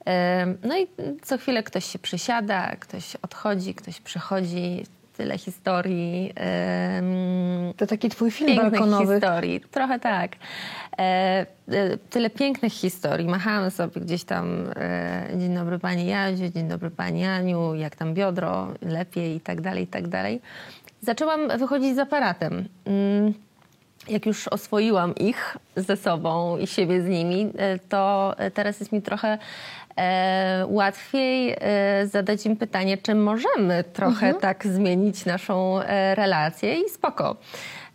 E, No i co chwilę ktoś się przysiada, ktoś odchodzi, ktoś przychodzi. Tyle historii.
To taki twój film
pięknych
balkonowy.
historii. Trochę tak. Tyle pięknych historii. Machałam sobie gdzieś tam dzień dobry pani Jaziu, dzień dobry pani Aniu, jak tam biodro, lepiej i tak dalej, i tak dalej. Zaczęłam wychodzić z aparatem. Jak już oswoiłam ich ze sobą i siebie z nimi, e, to teraz jest mi trochę e, łatwiej e, zadać im pytanie, czy możemy trochę tak zmienić naszą e, relację i spoko.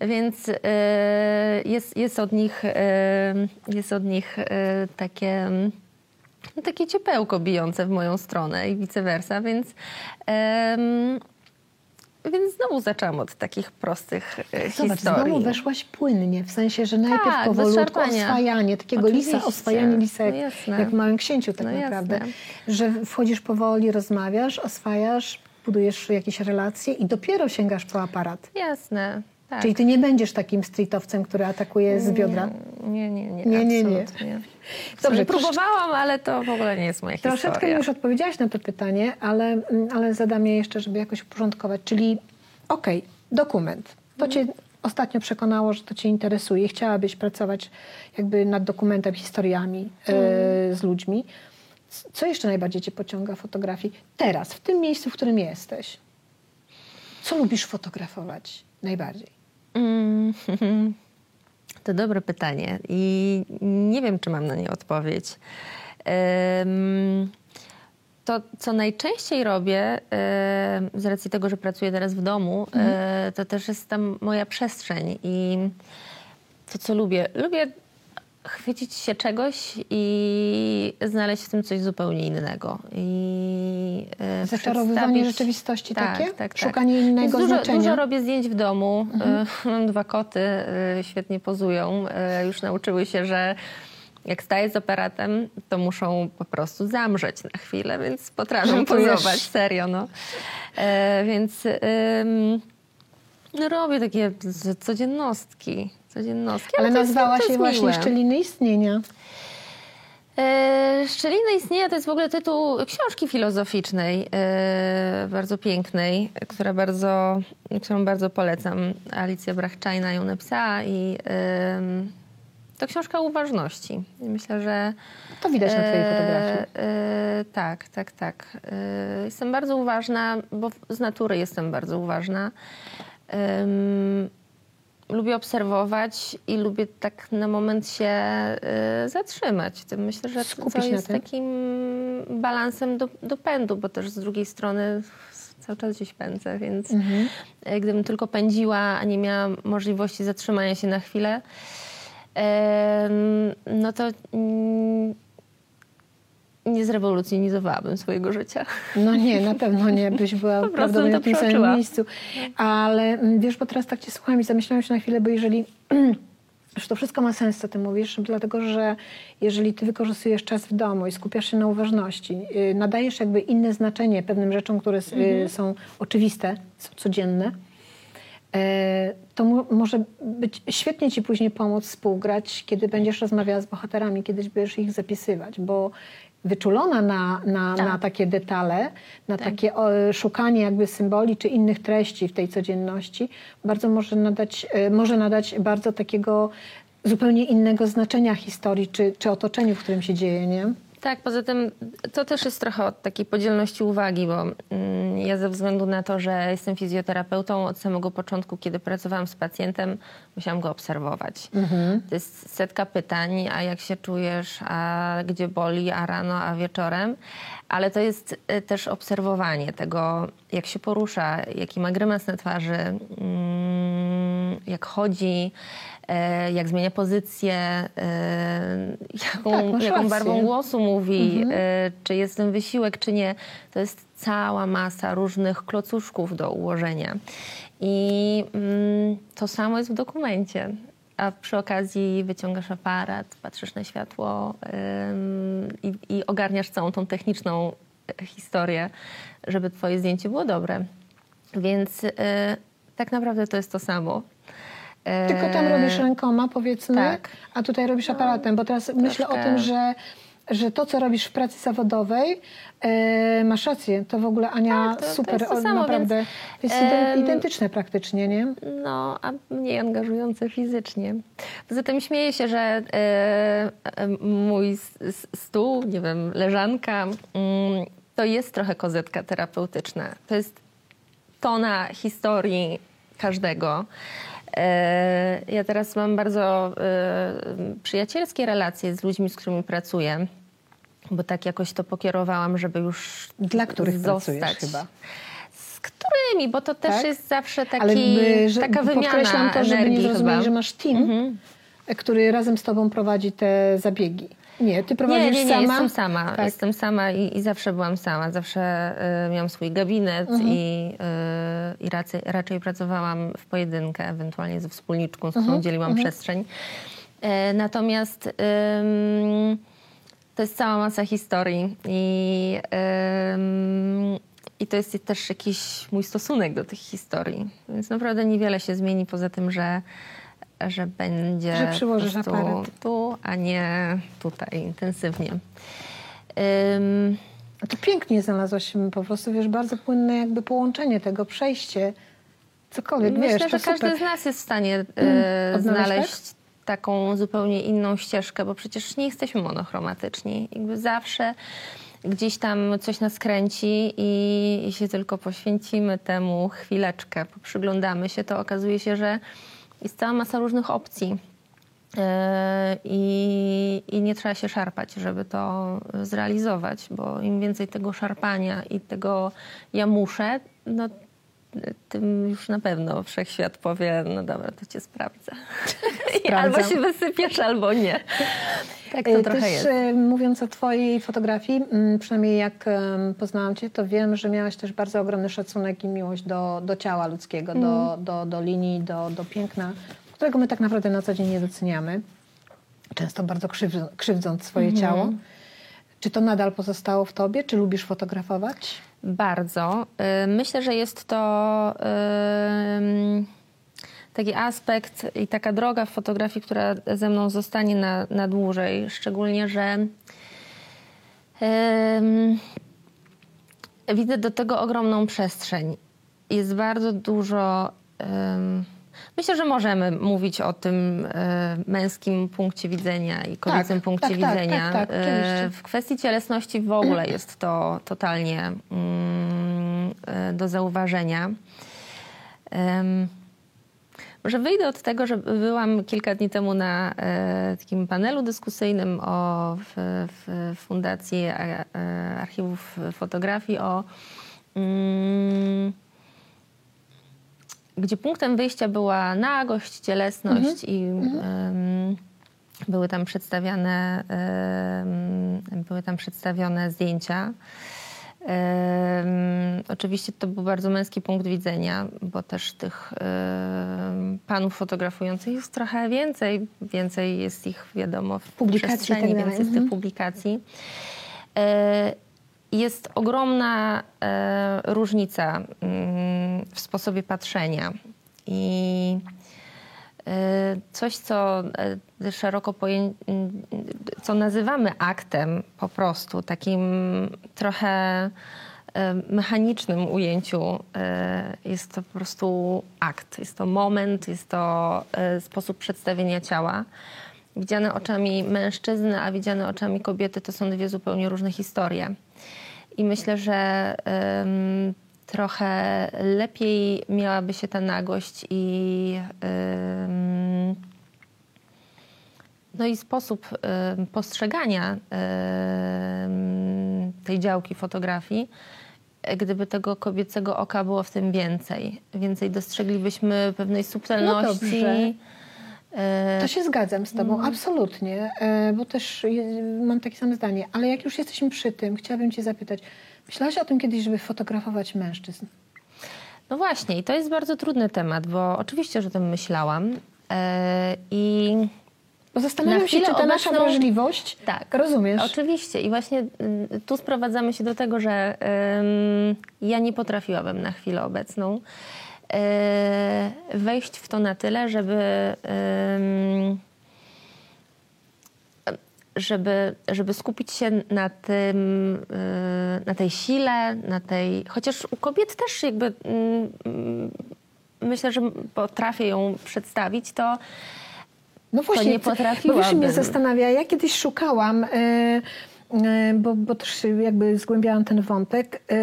Więc e, jest, jest od nich, e, jest od nich takie no, takie ciepełko bijące w moją stronę i vice versa, więc, em, więc znowu zaczęłam od takich prostych e,
Zobacz,
historii.
znowu weszłaś płynnie, w sensie, że najpierw
Tak,
powolutku oswajanie, takiego lisa,
Oczywiście.
oswajanie lisa, jak,
No
jak w Małym Księciu tak
No
naprawdę.
jasne.
Że wchodzisz powoli, rozmawiasz, oswajasz, budujesz jakieś relacje i dopiero sięgasz po aparat.
Jasne, tak.
Czyli ty nie będziesz takim streetowcem, który atakuje z biodra.
Nie, nie, nie,
Nie, nie, nie.
absolutnie.
Dobrze,
próbowałam, ale to w ogóle nie jest moja
Troszeczkę
historia.
już odpowiedziałaś na to pytanie, ale, mm, ale zadam je jeszcze, żeby jakoś uporządkować. Czyli okej, dokument. To cię ostatnio przekonało, że to cię interesuje. Chciałabyś pracować jakby nad dokumentem, historiami e, z ludźmi. Co jeszcze najbardziej cię pociąga fotografii? Teraz, w tym miejscu, w którym jesteś. Co lubisz fotografować najbardziej?
Mm, To dobre pytanie i nie wiem, czy mam na nie odpowiedź. To, co najczęściej robię, z racji tego, że pracuję teraz w domu, e, to też jest tam moja przestrzeń i to, co lubię. Lubię chwycić się czegoś i znaleźć w tym coś zupełnie innego. I e,
Zaczarowywanie rzeczywistości
tak,
takie?
Tak, tak.
Szukanie innego
Więc dużo,
znaczenia?
Dużo robię zdjęć w domu. E, Mam dwa koty, e, świetnie pozują. E, Już nauczyły się, że jak staję z aparatem, to muszą po prostu zamrzeć na chwilę, więc potrafią
Żartujesz.
pozować, serio. No. E, więc ym, no robię takie codziennostki. Codziennostki
Ale
jest-
nazwała
to
się
jest
właśnie
miłe.
Szczeliny Istnienia.
E, Szczelina istnieje to jest w ogóle tytuł książki filozoficznej, e, bardzo pięknej, która bardzo, którą bardzo polecam. Alicja Brachczajna ją napisała i to książka uważności. Myślę, że
To widać na twojej
e,
fotografii.
tak, tak, tak. Jestem bardzo uważna, bo z natury jestem bardzo uważna. Lubię obserwować i lubię tak na moment się e, zatrzymać. Myślę, że
Skupić
to jest
tym.
takim balansem do, do pędu, bo też z drugiej strony cały czas gdzieś pędzę, więc
Mhm.
e, gdybym tylko pędziła, a nie miała możliwości zatrzymania się na chwilę, em, no to mm, nie zrewolucjonizowałabym swojego życia.
No nie, na pewno nie, byś była
Po
prawdopodobnie w tym samym miejscu. Ale mm, wiesz, bo teraz tak cię słucham i zamyślałam się na chwilę, bo jeżeli... Że to wszystko ma sens, co ty mówisz, dlatego że jeżeli ty wykorzystujesz czas w domu i skupiasz się na uważności, yy, nadajesz jakby inne znaczenie pewnym rzeczom, które s- yy, są oczywiste, są codzienne, e, to mo- może być świetnie ci później pomóc współgrać, kiedy będziesz rozmawiała z bohaterami, kiedyś będziesz ich zapisywać, bo wyczulona na, na,
Tak.
na takie detale, na
Tak.
takie o, szukanie jakby symboli czy innych treści w tej codzienności, bardzo może nadać, e, może nadać bardzo takiego zupełnie innego znaczenia historii czy, czy otoczeniu, w którym się dzieje, nie?
Tak, poza tym to też jest trochę od takiej podzielności uwagi, bo mm, ja ze względu na to, że jestem fizjoterapeutą od samego początku, kiedy pracowałam z pacjentem, musiałam go obserwować. To jest setka pytań, a jak się czujesz, a gdzie boli, a rano, a wieczorem. Ale to jest y, też obserwowanie tego, jak się porusza, jaki ma grymas na twarzy, mm, jak chodzi, e, jak zmienia pozycję, e, jaką,
Tak,
jaką barwą głosu mówi, e, czy jest ten wysiłek, czy nie. To jest cała masa różnych klocuszków do ułożenia. I mm, to samo jest w dokumencie. A przy okazji wyciągasz aparat, patrzysz na światło i, ogarniasz całą tą techniczną historię, żeby twoje zdjęcie było dobre. Więc tak naprawdę to jest to samo. E,
Tylko tam robisz rękoma, powiedzmy,
tak.
a tutaj robisz aparatem, bo teraz myślę o
troszkę.
tym, że, że to, co robisz w pracy zawodowej, e, masz rację, to w ogóle Ania
Tak, to- to
super,
jest to samo,
naprawdę
więc,
jest identyczne praktycznie, nie?
No, a mniej angażujące fizycznie. Poza tym śmieję się, że e, e, mój stół, nie wiem, leżanka, mm, to jest trochę kozetka terapeutyczna. To jest tona historii każdego. E, ja teraz mam bardzo e, przyjacielskie relacje z ludźmi, z którymi pracuję, bo tak jakoś to pokierowałam, żeby już
Dla których
zostać.
chyba?
Z którymi, bo to też
Tak?
jest zawsze taki,
Ale by, że,
taka wymiana
podkreślam to, żeby nie zrozumieli.
Mhm.
że masz team, który razem z tobą prowadzi te zabiegi. Nie, ty prowadzisz
Nie, nie, nie,
sama?
jestem sama.
Tak.
Jestem sama i, i zawsze byłam sama. Zawsze y, miałam swój gabinet
Mhm.
i, y, i raczej, raczej pracowałam w pojedynkę, ewentualnie ze wspólniczką, z którą
Mhm,
dzieliłam przestrzeń. E, natomiast ym, to jest cała masa historii i, i to jest też jakiś mój stosunek do tych historii. Więc naprawdę niewiele się zmieni poza tym, że że będzie
Że przyłożysz aparat.
tu, a nie tutaj intensywnie. Ym,
A to pięknie znalazłaś m, po prostu, wiesz, bardzo płynne jakby połączenie tego, przejście, cokolwiek,
myślę,
wiesz,
że
to
każdy
super. Mm.
z nas jest w stanie
Odnaleźć,
znaleźć taką zupełnie inną ścieżkę, bo przecież nie jesteśmy monochromatyczni. Jakby zawsze gdzieś tam coś nas kręci i jeśli tylko poświęcimy temu chwileczkę, poprzyglądamy się, to okazuje się, że jest cała masa różnych opcji. E, I, I nie trzeba się szarpać, żeby to zrealizować, bo im więcej tego szarpania i tego ja muszę, no tym już na pewno wszechświat powie, no dobra, to cię sprawdzę. Albo się wysypiesz, albo nie. Tak to
E,
trochę
Też
jest.
e, mówiąc o twojej fotografii, m, przynajmniej jak poznałam cię, to wiem, że miałaś też bardzo ogromny szacunek i miłość do, do ciała ludzkiego,
Mm.
do, do, do linii, do, do piękna, którego my tak naprawdę na co dzień nie doceniamy. Często bardzo krzywdząc, swoje
Mhm.
ciało. Czy to nadal pozostało w tobie? Czy lubisz fotografować?
Bardzo. Y, Myślę, że jest to ym, taki aspekt i taka droga w fotografii, która ze mną zostanie na, na dłużej. Szczególnie, że ym, widzę do tego ogromną przestrzeń. Jest bardzo dużo. Myślę, że możemy mówić o tym e, męskim punkcie widzenia i kobiecym
Tak,
punkcie
tak, tak,
widzenia.
tak, tak,
E, w kwestii cielesności w ogóle jest to totalnie mm, e, do zauważenia. Może wyjdę od tego, że byłam kilka dni temu na takim panelu dyskusyjnym o, w, w Fundacji Archiwów Fotografii o mm, gdzie punktem wyjścia była nagość, cielesność i em, były tam przedstawiane były tam przedstawione zdjęcia. Em, oczywiście to był bardzo męski punkt widzenia, bo też tych panów fotografujących jest trochę więcej. Więcej jest ich, wiadomo, w
Publikacji i tak
więcej tych publikacji. Jest ogromna e, różnica mm, w sposobie patrzenia i e, coś, co e, szeroko pojęte, co nazywamy aktem po prostu, takim trochę mechanicznym ujęciu, jest to po prostu akt, jest to moment, jest to sposób przedstawienia ciała. Widziane oczami mężczyzny, a widziane oczami kobiety to są dwie zupełnie różne historie. I myślę, że em, trochę lepiej miałaby się ta nagość i, em, no i sposób postrzegania tej działki fotografii, gdyby tego kobiecego oka było w tym więcej. Więcej dostrzeglibyśmy pewnej subtelności.
dobrze.
E,
To się zgadzam z Tobą, absolutnie, e, bo też mam takie same zdanie. Ale jak już jesteśmy przy tym, chciałabym Cię zapytać, myślałaś o tym kiedyś, żeby fotografować mężczyzn?
No właśnie, i to jest bardzo trudny temat, bo oczywiście, że o tym myślałam. E, I
Bo zastanawiam
Na
się, czy ta
chwilę
nasza
obecną-
tak. rozumiesz?
Oczywiście. I właśnie y, tu sprowadzamy się do tego, że ja nie potrafiłabym na chwilę obecną wejść w to na tyle, żeby. żeby, żeby skupić się na tym, y, na tej sile, na tej. Chociaż u kobiet też jakby mm, myślę, że potrafię ją przedstawić, to
No właśnie,
nie
ty- Bo wiesz,
potrafiłabym.
mnie zastanawia, ja kiedyś szukałam, e, e, bo, bo też jakby zgłębiałam ten wątek, e,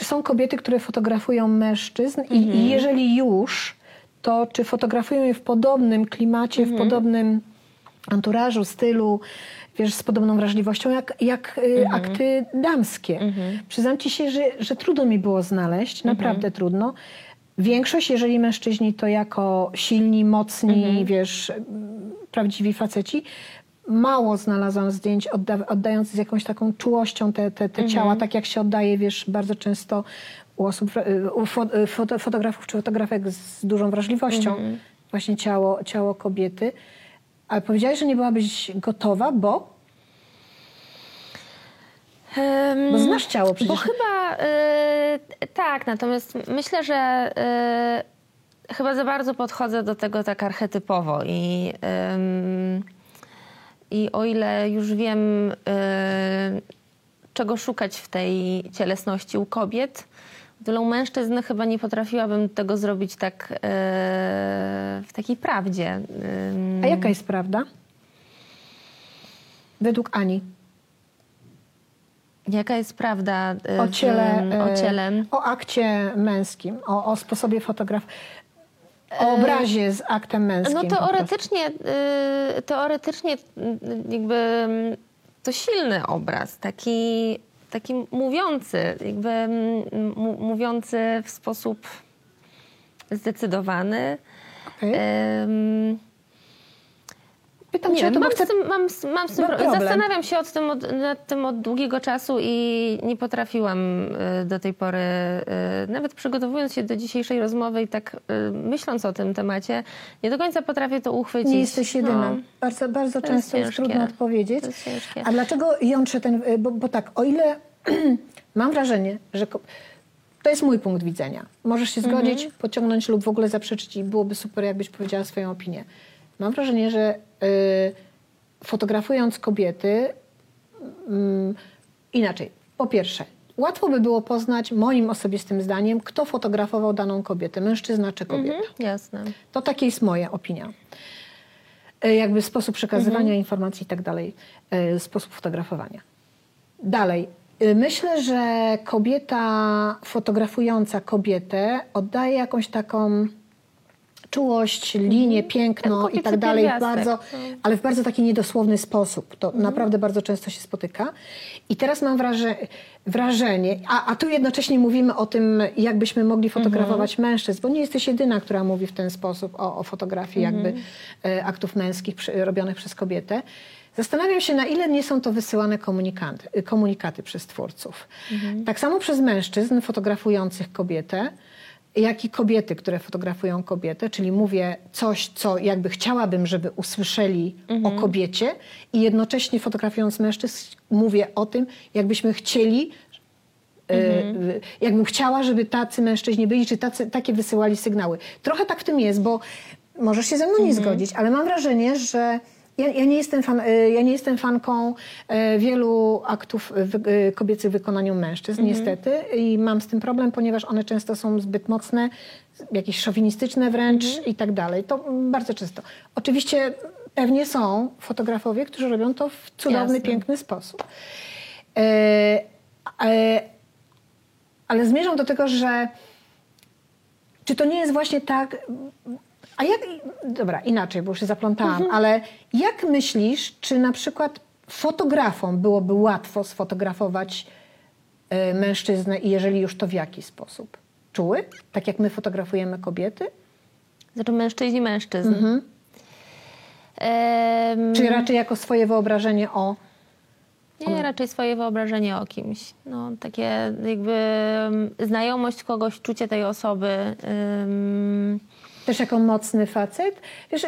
czy są kobiety, które fotografują mężczyzn i,
Mhm.
i jeżeli już, to czy fotografują je w podobnym klimacie,
Mhm.
w podobnym anturażu, stylu, wiesz, z podobną wrażliwością, jak, jak e,
Mhm.
akty damskie. Przyznam ci się, że, że trudno mi było znaleźć,
Mhm.
naprawdę trudno. Większość, jeżeli mężczyźni, to jako silni, mocni,
Mhm.
wiesz, prawdziwi faceci. Mało znalazłam zdjęć odda- oddających z jakąś taką czułością te, te, te
Mhm.
ciała, tak jak się oddaje, wiesz, bardzo często u osób, y, u y, foto, fotografów czy fotografek z dużą wrażliwością,
Mhm.
właśnie ciało, ciało kobiety. Ale powiedziałaś, że nie byłabyś gotowa, bo, bo znasz ciało przecież.
Bo chyba y, tak, natomiast myślę, że y, chyba za bardzo podchodzę do tego tak archetypowo i, ym, i o ile już wiem, y, czego szukać w tej cielesności u kobiet, u mężczyzn chyba nie potrafiłabym tego zrobić tak y, w takiej prawdzie.
A jaka jest prawda? Według Ani.
Jaka jest prawda y,
O ciele,
o ciele?
o akcie męskim, o, o sposobie fotograf, o obrazie z aktem męskim.
No teoretycznie, y, teoretycznie y, jakby mm, to silny obraz, taki, taki mówiący, jakby mm, mówiący w sposób zdecydowany.
Okej.
Ym,
Pytam
nie
cię to,
mam,
chcę...
z tym, mam, mam z tym
Mam
pro- zastanawiam się od tym od, nad tym od długiego czasu i nie potrafiłam y, do tej pory, y, nawet przygotowując się do dzisiejszej rozmowy i tak y, myśląc o tym temacie, nie do końca potrafię to uchwycić.
Nie jesteś jedyna.
No.
Bardzo, bardzo
To jest
często jest,
ciężkie.
trudno odpowiedzieć.
Jest.
A dlaczego jątrzę ten... Bo, bo tak, o ile mam wrażenie, że... To jest mój punkt widzenia. Możesz się
Mhm.
zgodzić, pociągnąć lub w ogóle zaprzeczyć i byłoby super, jakbyś powiedziała swoją opinię. Mam wrażenie, że fotografując kobiety, mm, inaczej. Po pierwsze, łatwo by było poznać, moim osobistym zdaniem, kto fotografował daną kobietę, mężczyzna czy kobieta.
Mhm, jasne.
To taka jest moja opinia. E, Jakby sposób przekazywania
Mhm.
informacji i tak dalej, e, sposób fotografowania. Dalej. Myślę, że kobieta fotografująca kobietę oddaje jakąś taką czułość, linię, piękno
Ten
i tak dalej, bardzo,
no.
ale w bardzo taki niedosłowny sposób. To naprawdę bardzo często się spotyka. I teraz mam wraże, wrażenie, a, a tu jednocześnie mówimy o tym, jak byśmy mogli fotografować mężczyzn, bo nie jesteś jedyna, która mówi w ten sposób o, o fotografii jakby e, aktów męskich przy, robionych przez kobietę. Zastanawiam się, na ile nie są to wysyłane komunikaty, komunikaty przez twórców. Tak samo przez mężczyzn fotografujących kobietę, jak i kobiety, które fotografują kobietę, czyli mówię coś, co jakby chciałabym, żeby usłyszeli o kobiecie i jednocześnie fotografując mężczyzn mówię o tym, jakbyśmy chcieli, e, e, jakbym chciała, żeby tacy mężczyźni byli, czy tacy, takie wysyłali sygnały. Trochę tak w tym jest, bo możesz się ze mną nie zgodzić, ale mam wrażenie, że ja, ja, nie jestem fan, e, ja nie jestem fanką e, wielu aktów e, kobiecych w wykonaniu mężczyzn, niestety. I mam z tym problem, ponieważ one często są zbyt mocne, jakieś szowinistyczne wręcz i tak dalej. To bardzo często. Oczywiście pewnie są fotografowie, którzy robią to w cudowny,
Jasne.
piękny sposób. E, e, ale zmierzam do tego, że czy to nie jest właśnie tak. A jak. Dobra, inaczej, bo już się zaplątałam, ale jak myślisz, czy na przykład fotografom byłoby łatwo sfotografować e, mężczyznę i jeżeli już to w jaki sposób? Czuły? Tak jak my fotografujemy kobiety?
Znaczy mężczyźni mężczyzn.
Mhm.
Em,
Czy raczej jako swoje wyobrażenie o...
Nie, raczej swoje wyobrażenie o kimś. No, takie jakby znajomość kogoś, czucie tej osoby.
Też jako mocny facet. Wiesz,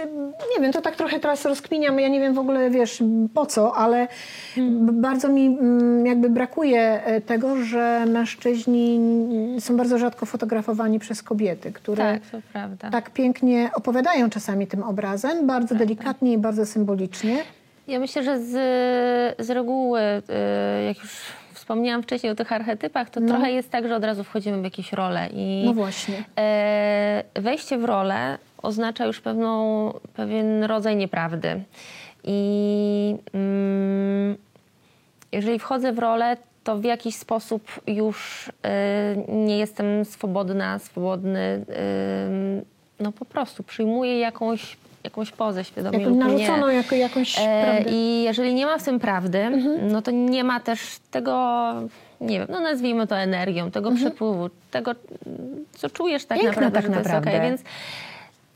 nie wiem, to tak trochę teraz rozkminiam, ja nie wiem w ogóle, wiesz, po co, ale b- bardzo mi mm, jakby brakuje e, tego, że mężczyźni są bardzo rzadko fotografowani przez kobiety, które
tak, prawda.
tak pięknie opowiadają czasami tym obrazem, bardzo delikatnie i bardzo symbolicznie.
Ja myślę, że z, z reguły, y, jak już wspomniałam wcześniej o tych archetypach, to trochę jest tak, że od razu wchodzimy w jakieś role. I
No właśnie.
e, wejście w rolę oznacza już pewną, pewien rodzaj nieprawdy. I mm, jeżeli wchodzę w rolę, to w jakiś sposób już y, nie jestem swobodna, swobodny. y, no po prostu przyjmuję jakąś, jakąś pozę świadomie lub nie.
narzuconą jako jakąś
E,
prawdę. Mhm.
I jeżeli nie ma w tym prawdy, no to nie ma też tego, nie wiem, no nazwijmy to energią, tego przepływu, tego, co czujesz tak
Mhm. Piękne
naprawdę,
tak
że to jest okej.
naprawdę.
Więc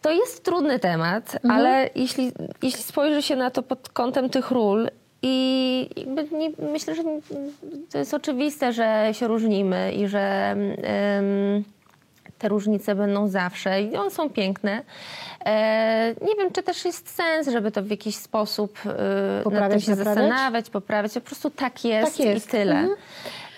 to jest trudny temat,
Mhm.
ale jeśli, jeśli spojrzy się na to pod kątem tych ról i jakby nie, myślę, że to jest oczywiste, że się różnimy i że te różnice będą zawsze i one są piękne. E, nie wiem, czy też jest sens, żeby to w jakiś sposób e, nad
Poprawiać,
tym się
naprawiać?
zastanawiać, poprawiać. Po prostu tak jest,
Tak jest.
i tyle.
Mhm.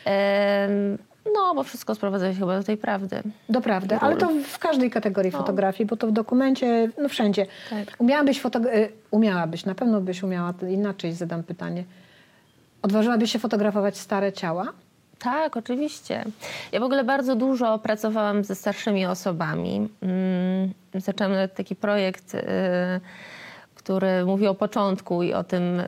Em, no, bo wszystko sprowadza się chyba do tej prawdy.
Doprawdy, ale to w każdej kategorii fotografii, bo to w dokumencie, no wszędzie.
Tak.
Umiałabyś fotografować, umiałabyś, na pewno byś umiała, inaczej zadam pytanie. Odważyłabyś się fotografować stare ciała?
Tak, oczywiście. Ja w ogóle bardzo dużo pracowałam ze starszymi osobami. Mm, Zaczęłam nawet taki projekt, y, który mówi o początku i o tym, y,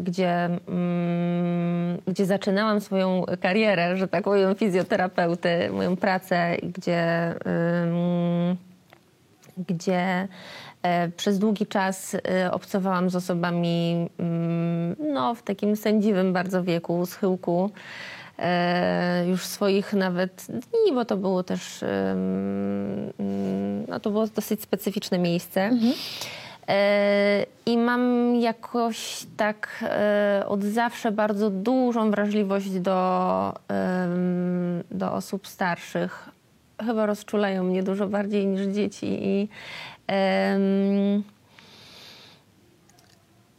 gdzie, mm, gdzie zaczynałam swoją karierę, że tak powiem, fizjoterapeuty, moją pracę, gdzie, gdzie e, przez długi czas e, obcowałam z osobami mm, no, w takim sędziwym bardzo wieku, schyłku już swoich nawet dni, bo to było też mm, no, to było dosyć specyficzne miejsce. E, I mam jakoś tak e, od zawsze bardzo dużą wrażliwość do, do osób starszych. Chyba rozczulają mnie dużo bardziej niż dzieci. I, em,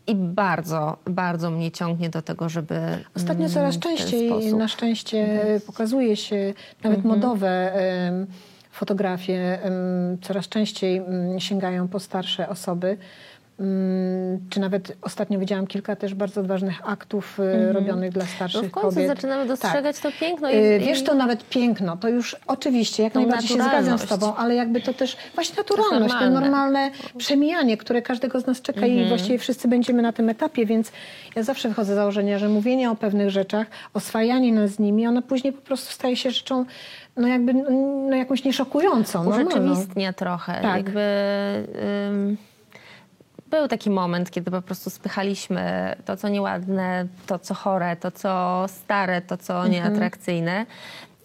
i bardzo, bardzo mnie ciągnie do tego, żeby.
Ostatnio
mm,
coraz częściej,
sposób. Mhm.
na szczęście pokazuje się nawet modowe em, fotografie, coraz częściej mm, sięgają po starsze osoby. Mm, Czy nawet ostatnio widziałam kilka też bardzo odważnych aktów e, robionych dla
No
starszych
w końcu
kobiet.
zaczynamy dostrzegać to piękno. i-
Y,
i-
Wiesz, to nawet piękno, to już oczywiście, jak
Tą
najbardziej się zgadzam z tobą, ale jakby to też właśnie naturalność, to
normalne.
normalne przemijanie, które każdego z nas czeka
Mhm.
i właściwie wszyscy będziemy na tym etapie, więc ja zawsze wychodzę z założenia, że mówienie o pewnych rzeczach, oswajanie nas z nimi, ono później po prostu staje się rzeczą no jakby no jakąś nieszokującą,
urzeczywistnia trochę.
Tak.
Jakby, ym, był taki moment, kiedy po prostu spychaliśmy to, co nieładne, to, co chore, to, co stare, to, co
Mhm.
nieatrakcyjne.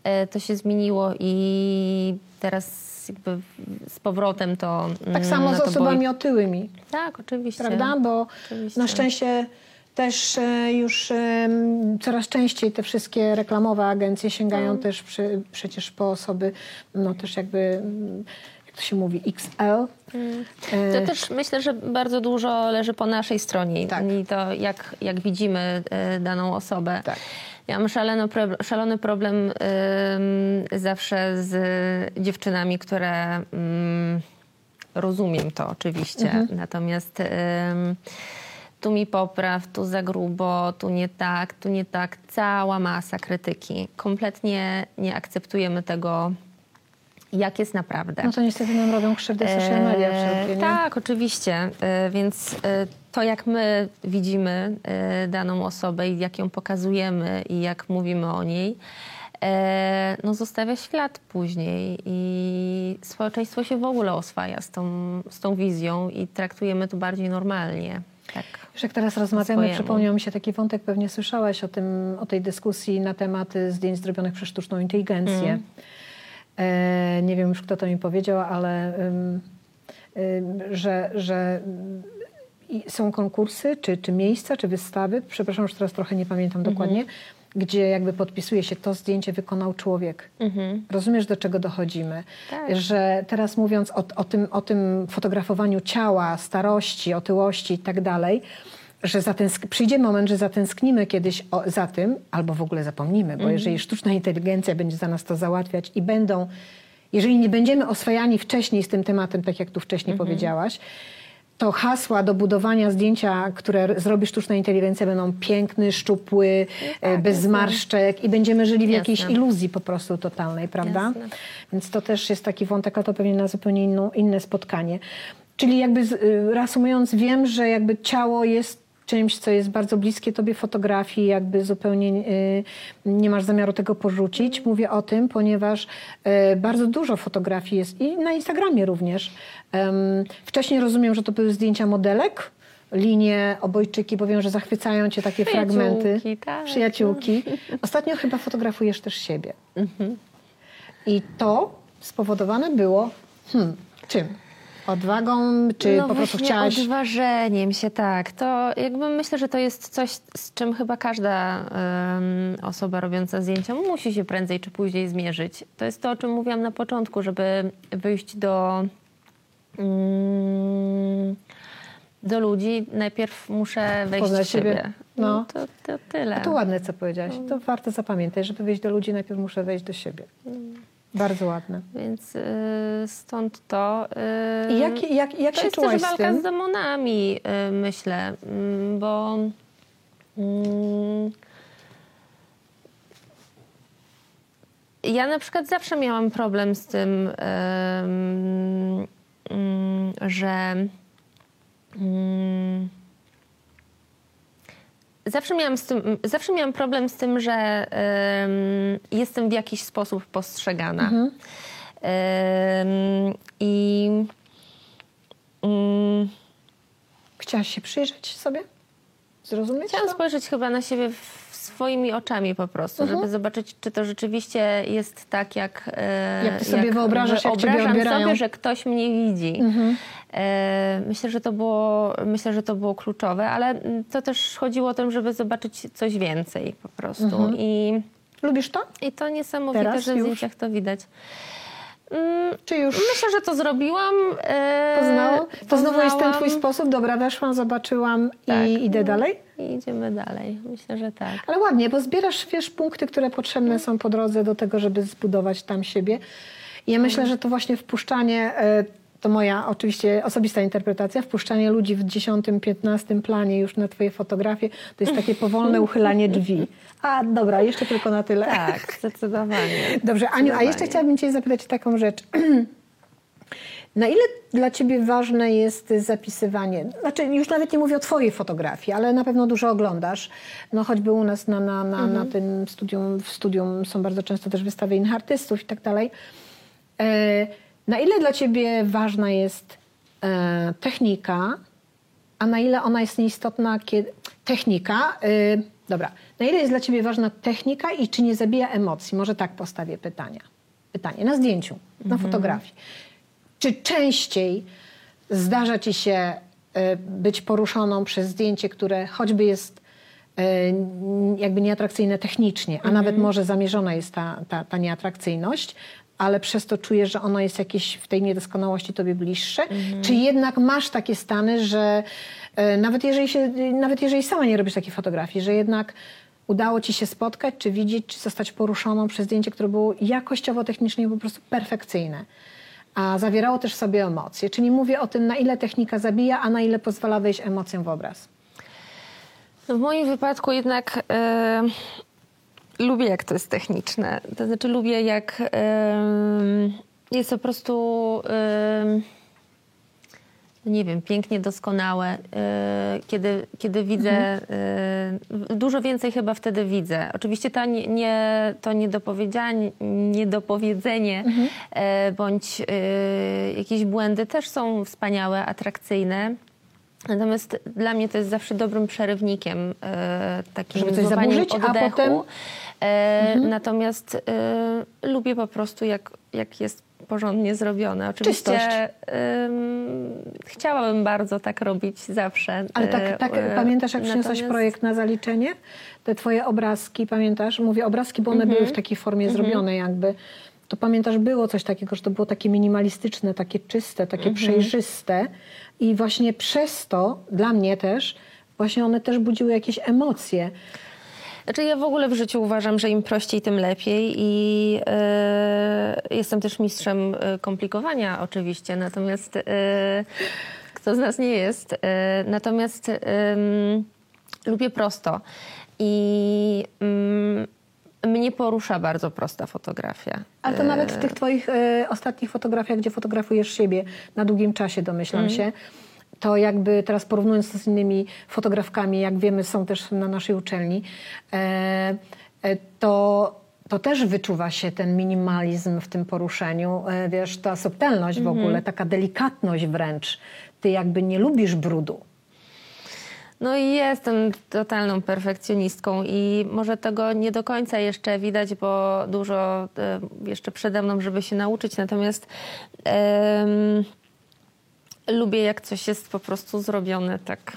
E, To się zmieniło i teraz jakby z powrotem to...
Tak
mm,
samo
na
z osobami
boi-
otyłymi.
Tak, oczywiście.
prawda? Bo
Oczywiście.
na szczęście też e, już coraz częściej te wszystkie reklamowe agencje sięgają
No.
też przy, przecież po osoby, no też jakby, jak to się mówi, XL. E,
To też myślę, że bardzo dużo leży po naszej stronie
Tak.
i to jak, jak widzimy e, daną osobę.
Tak.
Ja mam szalony, szalony problem zawsze z dziewczynami, które ym, rozumiem to oczywiście,
Mhm.
natomiast tu mi popraw, tu za grubo, tu nie tak, tu nie tak, cała masa krytyki. Kompletnie nie akceptujemy tego, jak jest naprawdę.
No to niestety nam robią krzywdę social media
Eee,
wszelkie, nie?
Tak, oczywiście. E, Więc e, to, jak my widzimy daną osobę i jak ją pokazujemy i jak mówimy o niej, no zostawia ślad później i społeczeństwo się w ogóle oswaja z tą, z tą wizją i traktujemy to bardziej normalnie. Tak.
Wiesz, jak teraz rozmawiamy, przypomniał mi się taki wątek, pewnie słyszałaś o, tym, o tej dyskusji na temat zdjęć zrobionych przez sztuczną inteligencję.
Mm.
E, nie wiem już, kto to mi powiedział, ale że, że są konkursy, czy, czy miejsca, czy wystawy, przepraszam, już teraz trochę nie pamiętam dokładnie, gdzie jakby podpisuje się, to zdjęcie wykonał człowiek. Rozumiesz, do czego dochodzimy?
Tak.
Że teraz mówiąc o, o, tym, o tym fotografowaniu ciała, starości, otyłości i tak dalej, że zatęsk- przyjdzie moment, że zatęsknimy kiedyś o, za tym, albo w ogóle zapomnimy, bo jeżeli sztuczna inteligencja będzie za nas to załatwiać i będą, jeżeli nie będziemy oswajani wcześniej z tym tematem, tak jak tu wcześniej powiedziałaś, to hasła do budowania zdjęcia, które zrobi sztuczna inteligencja, będą piękny, szczupły, e, bez zmarszczek i będziemy żyli w jakiejś
Jasne.
iluzji po prostu totalnej, prawda?
Jasne.
Więc to też jest taki wątek, a to pewnie na zupełnie inną, inne spotkanie. Czyli jakby y, reasumując, wiem, że jakby ciało jest czymś, co jest bardzo bliskie tobie fotografii, jakby zupełnie y, nie masz zamiaru tego porzucić. Mówię o tym, ponieważ y, bardzo dużo fotografii jest i na Instagramie również. Wcześniej rozumiem, że to były zdjęcia modelek, linie, obojczyki, bo wiem, że zachwycają cię takie fragmenty.
Przyjaciółki, tak.
Przyjaciółki. Ostatnio chyba fotografujesz też siebie. I to spowodowane było hmm, czym? Odwagą, czy
no
po prostu chciałaś...
odważeniem się, tak. To jakby myślę, że to jest coś, z czym chyba każda em, osoba robiąca zdjęcia musi się prędzej czy później zmierzyć. To jest to, o czym mówiłam na początku, żeby wyjść do, mm, do ludzi. Najpierw muszę wejść
Poznać
w siebie.
siebie. No.
to, to tyle.
A to ładne, co powiedziałaś. To warto zapamiętać, żeby wejść do ludzi, najpierw muszę wejść do siebie. Bardzo ładne.
Więc y, stąd to. y,
I jak, jak, jak
to
się
jest
czułaś
też
z
walka
tym?
z demonami, y, myślę, mm, bo mm, ja na przykład zawsze miałam problem z tym, em, mm, że zawsze miałam, tym, zawsze miałam problem z tym, że em, jestem w jakiś sposób postrzegana.
Mhm.
I mm,
Chciałaś się przyjrzeć sobie? Zrozumieć
chciałam
to?
spojrzeć chyba na siebie w- swoimi oczami po prostu,
Mhm.
żeby zobaczyć, czy to rzeczywiście jest tak, jak, e,
Jak ty sobie wyobrażasz, jak
wyobrażam
odbierają.
sobie, że ktoś mnie widzi.
Mhm.
E, myślę, że to było, myślę, że to było kluczowe, ale to też chodziło o to, żeby zobaczyć coś więcej po prostu.
Mhm.
I,
Lubisz to?
I to niesamowite,
Teraz
że w zdjęciach to widać. Mm,
Czy już
Myślę, że to zrobiłam. E,
poznało? To znowu jest ten twój sposób? Dobra, weszłam, zobaczyłam
Tak.
i idę dalej?
I idziemy dalej. Myślę, że tak.
Ale ładnie, bo zbierasz, wiesz, punkty, które potrzebne są po drodze do tego, żeby zbudować tam siebie. I ja myślę, że to właśnie wpuszczanie, e, to moja oczywiście osobista interpretacja, wpuszczanie ludzi w 10-15 planie już na twoje fotografie, to jest takie powolne uchylanie drzwi. A dobra, jeszcze tylko na tyle.
Tak, zdecydowanie.
Dobrze, Aniu, a jeszcze
Zdecydowanie.
chciałabym Cię zapytać taką rzecz. Na ile dla Ciebie ważne jest zapisywanie? Znaczy, już nawet nie mówię o Twojej fotografii, ale na pewno dużo oglądasz. No choćby u nas na, na, na, na tym studium, w studium są bardzo często też wystawy innych artystów i tak dalej. E, Na ile dla Ciebie ważna jest e, technika, a na ile ona jest nieistotna, kiedy... Technika, y, dobra. Na ile jest dla Ciebie ważna technika i czy nie zabija emocji? Może tak postawię pytania. Pytanie na zdjęciu, na fotografii. Czy częściej zdarza Ci się y, być poruszoną przez zdjęcie, które choćby jest y, jakby nieatrakcyjne technicznie, a nawet może zamierzona jest ta, ta, ta nieatrakcyjność, ale przez to czujesz, że ono jest jakieś w tej niedoskonałości tobie bliższe? Czy jednak masz takie stany, że e, nawet jeżeli, się, nawet jeżeli sama nie robisz takiej fotografii, że jednak udało ci się spotkać, czy widzieć, czy zostać poruszoną przez zdjęcie, które było jakościowo, technicznie po prostu perfekcyjne, a zawierało też w sobie emocje. Czyli mówię o tym, na ile technika zabija, a na ile pozwala wejść emocjom w obraz.
No w moim wypadku jednak e, lubię, jak to jest techniczne. To znaczy lubię, jak e, jest po prostu, e, nie wiem, pięknie doskonałe. E, kiedy, kiedy widzę, e, dużo więcej chyba wtedy widzę. Oczywiście ta nie, nie, to niedopowiedzianie, niedopowiedzenie e, bądź jakieś błędy też są wspaniałe, atrakcyjne. Natomiast dla mnie to jest zawsze dobrym przerywnikiem, takim
Żeby coś zaburzyć, a
oddechu.
potem-
E, Natomiast lubię po prostu, jak, jak jest porządnie zrobione. Oczywiście ym, chciałabym bardzo tak robić zawsze.
Ale tak,
y,
tak
y,
pamiętasz, jak przyniosłaś
natomiast-
projekt na zaliczenie? Te twoje obrazki, pamiętasz? Mówię obrazki, bo one
Mhm.
były w takiej formie zrobione jakby. To pamiętasz, było coś takiego, że to było takie minimalistyczne, takie czyste, takie
Mhm.
przejrzyste. I właśnie przez to, dla mnie też, właśnie one też budziły jakieś emocje.
Znaczy ja w ogóle w życiu uważam, że im prościej, tym lepiej i e, jestem też mistrzem e, komplikowania oczywiście, natomiast e, kto z nas nie jest, e, natomiast lubię prosto i mm, mnie porusza bardzo prosta fotografia.
Ale to nawet w tych twoich ostatnich fotografiach, gdzie fotografujesz siebie na długim czasie, domyślam
Mhm.
się, to jakby teraz porównując to z innymi fotografkami, jak wiemy, są też na naszej uczelni, e, e, to, to też wyczuwa się ten minimalizm w tym poruszeniu, e, wiesz, ta subtelność
Mhm.
w ogóle, taka delikatność wręcz. Ty jakby nie lubisz brudu.
No i jestem totalną perfekcjonistką i może tego nie do końca jeszcze widać, bo dużo jeszcze przede mną, żeby się nauczyć. Natomiast em, lubię, jak coś jest po prostu zrobione tak,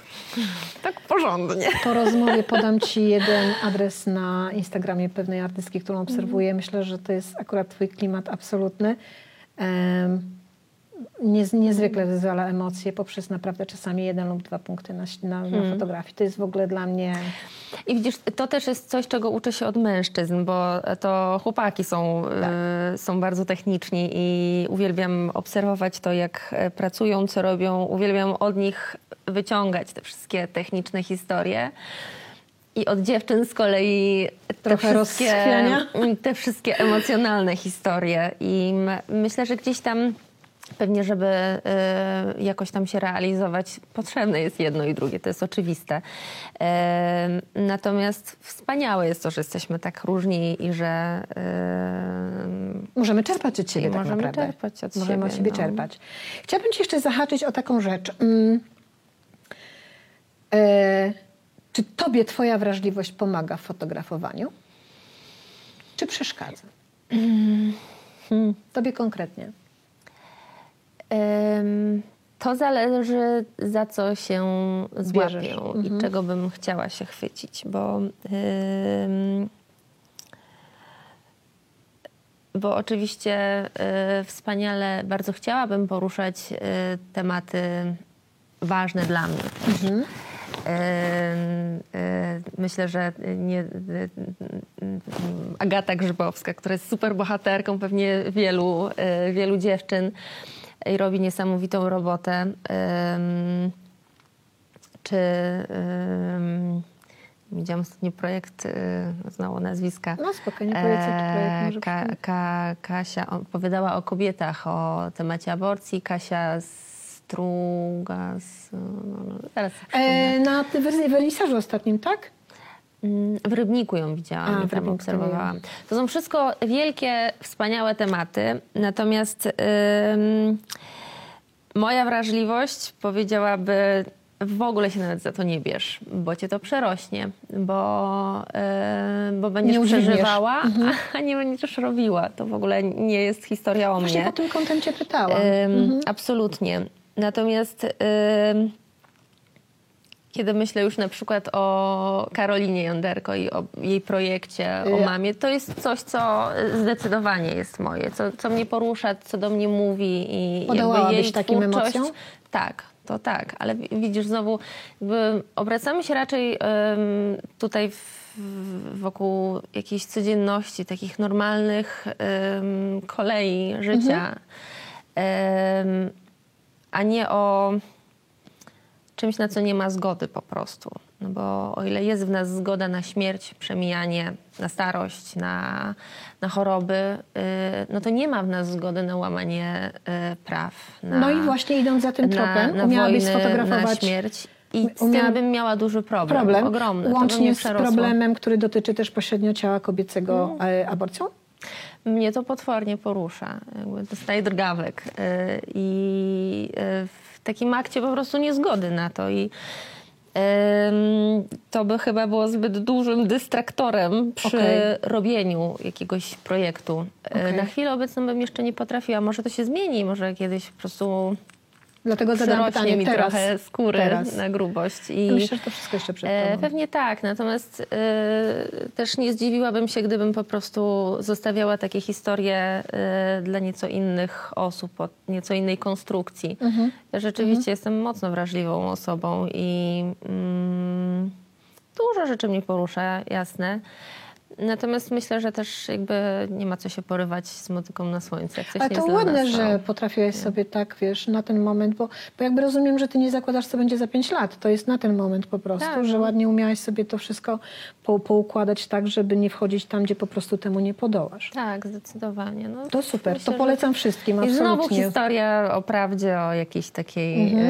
tak porządnie.
Po rozmowie podam Ci jeden adres na Instagramie pewnej artystki, którą obserwuję. Myślę, że to jest akurat Twój klimat absolutny. Em, niez, niezwykle wyzwala emocje poprzez naprawdę czasami jeden lub dwa punkty na, na, na fotografii. To jest w ogóle dla mnie...
I widzisz, to też jest coś, czego uczę się od mężczyzn, bo to chłopaki są, y, są bardzo techniczni i uwielbiam obserwować to, jak e, pracują, co robią. Uwielbiam od nich wyciągać te wszystkie techniczne historie. I od dziewczyn z kolei te wszystkie, te wszystkie emocjonalne historie. I myślę, że gdzieś tam pewnie, żeby y, jakoś tam się realizować, potrzebne jest jedno i drugie, to jest oczywiste. Em, natomiast wspaniałe jest to, że jesteśmy tak różni i że em,
Możemy czerpać od siebie tak
możemy
naprawdę.
czerpać od
możemy od
siebie,
siebie
no.
czerpać. Chciałabym Ci jeszcze zahaczyć o taką rzecz. Mm. Czy Tobie Twoja wrażliwość pomaga w fotografowaniu? Czy przeszkadza?
Hmm.
Tobie konkretnie.
To zależy, za co się
Zbierzesz.
złapię
Mhm.
i czego bym chciała się chwycić, bo, bo oczywiście y, wspaniale bardzo chciałabym poruszać y, tematy ważne dla mnie.
Mhm.
Y, Myślę, że nie, Agata Grzybowska, która jest super bohaterką pewnie wielu, wielu dziewczyn i robi niesamowitą robotę. Czy ym, widziałam ostatnio projekt, y, znowu nazwiska.
No spokojnie, powiedz jaki projekt może
E, Ka. Ka, Kasia opowiadała o kobietach, o temacie aborcji. Kasia Struga, z, no, no, sobie przypomnę.
E, na ty- werni- wernisażu ostatnim, tak?
Mm, W Rybniku ją widziałam
A,
i tam obserwowałam. To są wszystko wielkie, wspaniałe tematy, natomiast ym, moja wrażliwość powiedziałaby w ogóle się nawet za to nie bierz, bo cię to przerośnie, bo, yy, bo będziesz
Nie
przeżywała, a nie będziesz robiła. To w ogóle nie jest historia o
Właśnie
mnie.
po tym kątem Cię pytałam.
Ym, Absolutnie. Natomiast ym, kiedy myślę już na przykład o Karolinie Jąderko i o jej projekcie, o mamie, to jest coś, co zdecydowanie jest moje, co, co mnie porusza, co do mnie mówi i jakby jej
takim
twórczość.
emocjom?
Tak, to tak, ale wi- widzisz znowu, obracamy się raczej ym, tutaj w, wokół jakiejś codzienności, takich normalnych ym, kolei życia, Ym, a nie o czymś, na co nie ma zgody po prostu. No bo o ile jest w nas zgoda na śmierć, przemijanie, na starość, na, na choroby, yy, no to nie ma w nas zgody na łamanie yy, praw. Na,
No i właśnie idąc za tym tropem, umiałabyś
wojny,
sfotografować
na śmierć. I z
Umiała-
tym bym miała duży problem,
problem,
ogromny.
łącznie z problemem, który dotyczy też pośrednio ciała kobiecego e, aborcją?
Mnie to potwornie porusza. Dostaję drgawek. yy, I yy, takim akcie po prostu niezgody na to. I To by chyba było zbyt dużym dystraktorem przy
Okej.
robieniu jakiegoś projektu. E,
Okej.
Na chwilę obecną bym jeszcze nie potrafiła. Może to się zmieni, może kiedyś po prostu
Dlatego zadam
przyrośnie
pytanie
mi
teraz.
trochę skóry
teraz.
na grubość. I
Myślę, że to wszystko jeszcze przed
E. Pewnie tak, natomiast e, też nie zdziwiłabym się, gdybym po prostu zostawiała takie historie e, dla nieco innych osób, o nieco innej konstrukcji.
Mhm.
Ja rzeczywiście jestem mocno wrażliwą osobą i mm, dużo rzeczy mnie porusza, jasne. Natomiast myślę, że też jakby nie ma co się porywać z motyką na słońce.
Ale
nie
to ładne,
nas,
że
no.
potrafiłeś sobie tak, wiesz, na ten moment, bo, bo jakby rozumiem, że ty nie zakładasz, co będzie za pięć lat. To jest na ten moment po prostu,
Tak,
że
no.
ładnie umiałaś sobie to wszystko po, poukładać tak, żeby nie wchodzić tam, gdzie po prostu temu nie podołasz.
Tak, zdecydowanie. No,
To super,
myślę,
to
że-
polecam wszystkim,
I znowu
absolutnie.
historia o prawdzie, o jakiejś takiej
Mhm.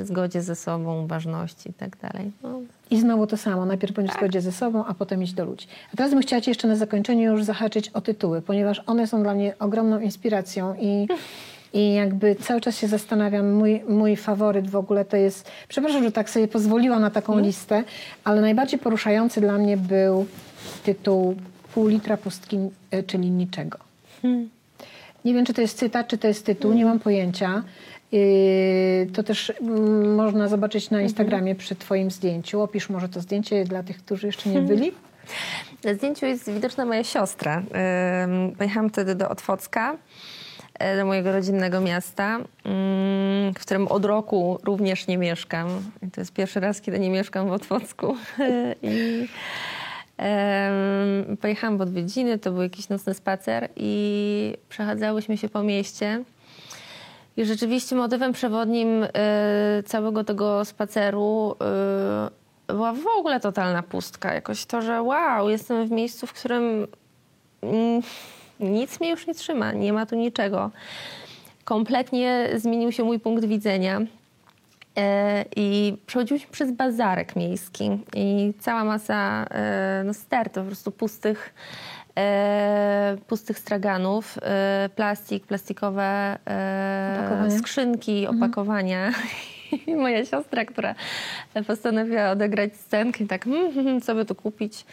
e, zgodzie ze sobą, ważności i tak dalej. No,
I znowu to samo, najpierw bądź w zgodzie ze sobą, a potem iść do ludzi. A teraz bym chciała Ci jeszcze na zakończenie już zahaczyć o tytuły, ponieważ one są dla mnie ogromną inspiracją i, i jakby cały czas się zastanawiam, mój, mój faworyt w ogóle to jest, przepraszam, że tak sobie pozwoliłam na taką listę, ale najbardziej poruszający dla mnie był tytuł Pół litra pustki, e, czyli niczego. Nie wiem, czy to jest cytat, czy to jest tytuł, nie mam pojęcia. Yy, To też mm, można zobaczyć na Instagramie przy Twoim zdjęciu. Opisz może to zdjęcie dla tych, którzy jeszcze nie byli.
Na zdjęciu jest widoczna moja siostra. Pojechałam wtedy do Otwocka, e, do mojego rodzinnego miasta, w którym od roku również nie mieszkam. I to jest pierwszy raz, kiedy nie mieszkam w Otwocku. I em, pojechałam w odwiedziny, to był jakiś nocny spacer i przechadzałyśmy się po mieście. I rzeczywiście motywem przewodnim y, całego tego spaceru y, była w ogóle totalna pustka. Jakoś to, że wow, jestem w miejscu, w którym mm, nic mnie już nie trzyma, nie ma tu niczego. Kompletnie zmienił się mój punkt widzenia. E, I przechodziłyśmy przez bazarek miejski i cała masa no, stertów, po prostu pustych, pustych straganów, e, plastik, plastikowe e, skrzynki, opakowania. I moja siostra, która postanowiła odegrać scenkę i tak, "Mm, mm, co by tu kupić.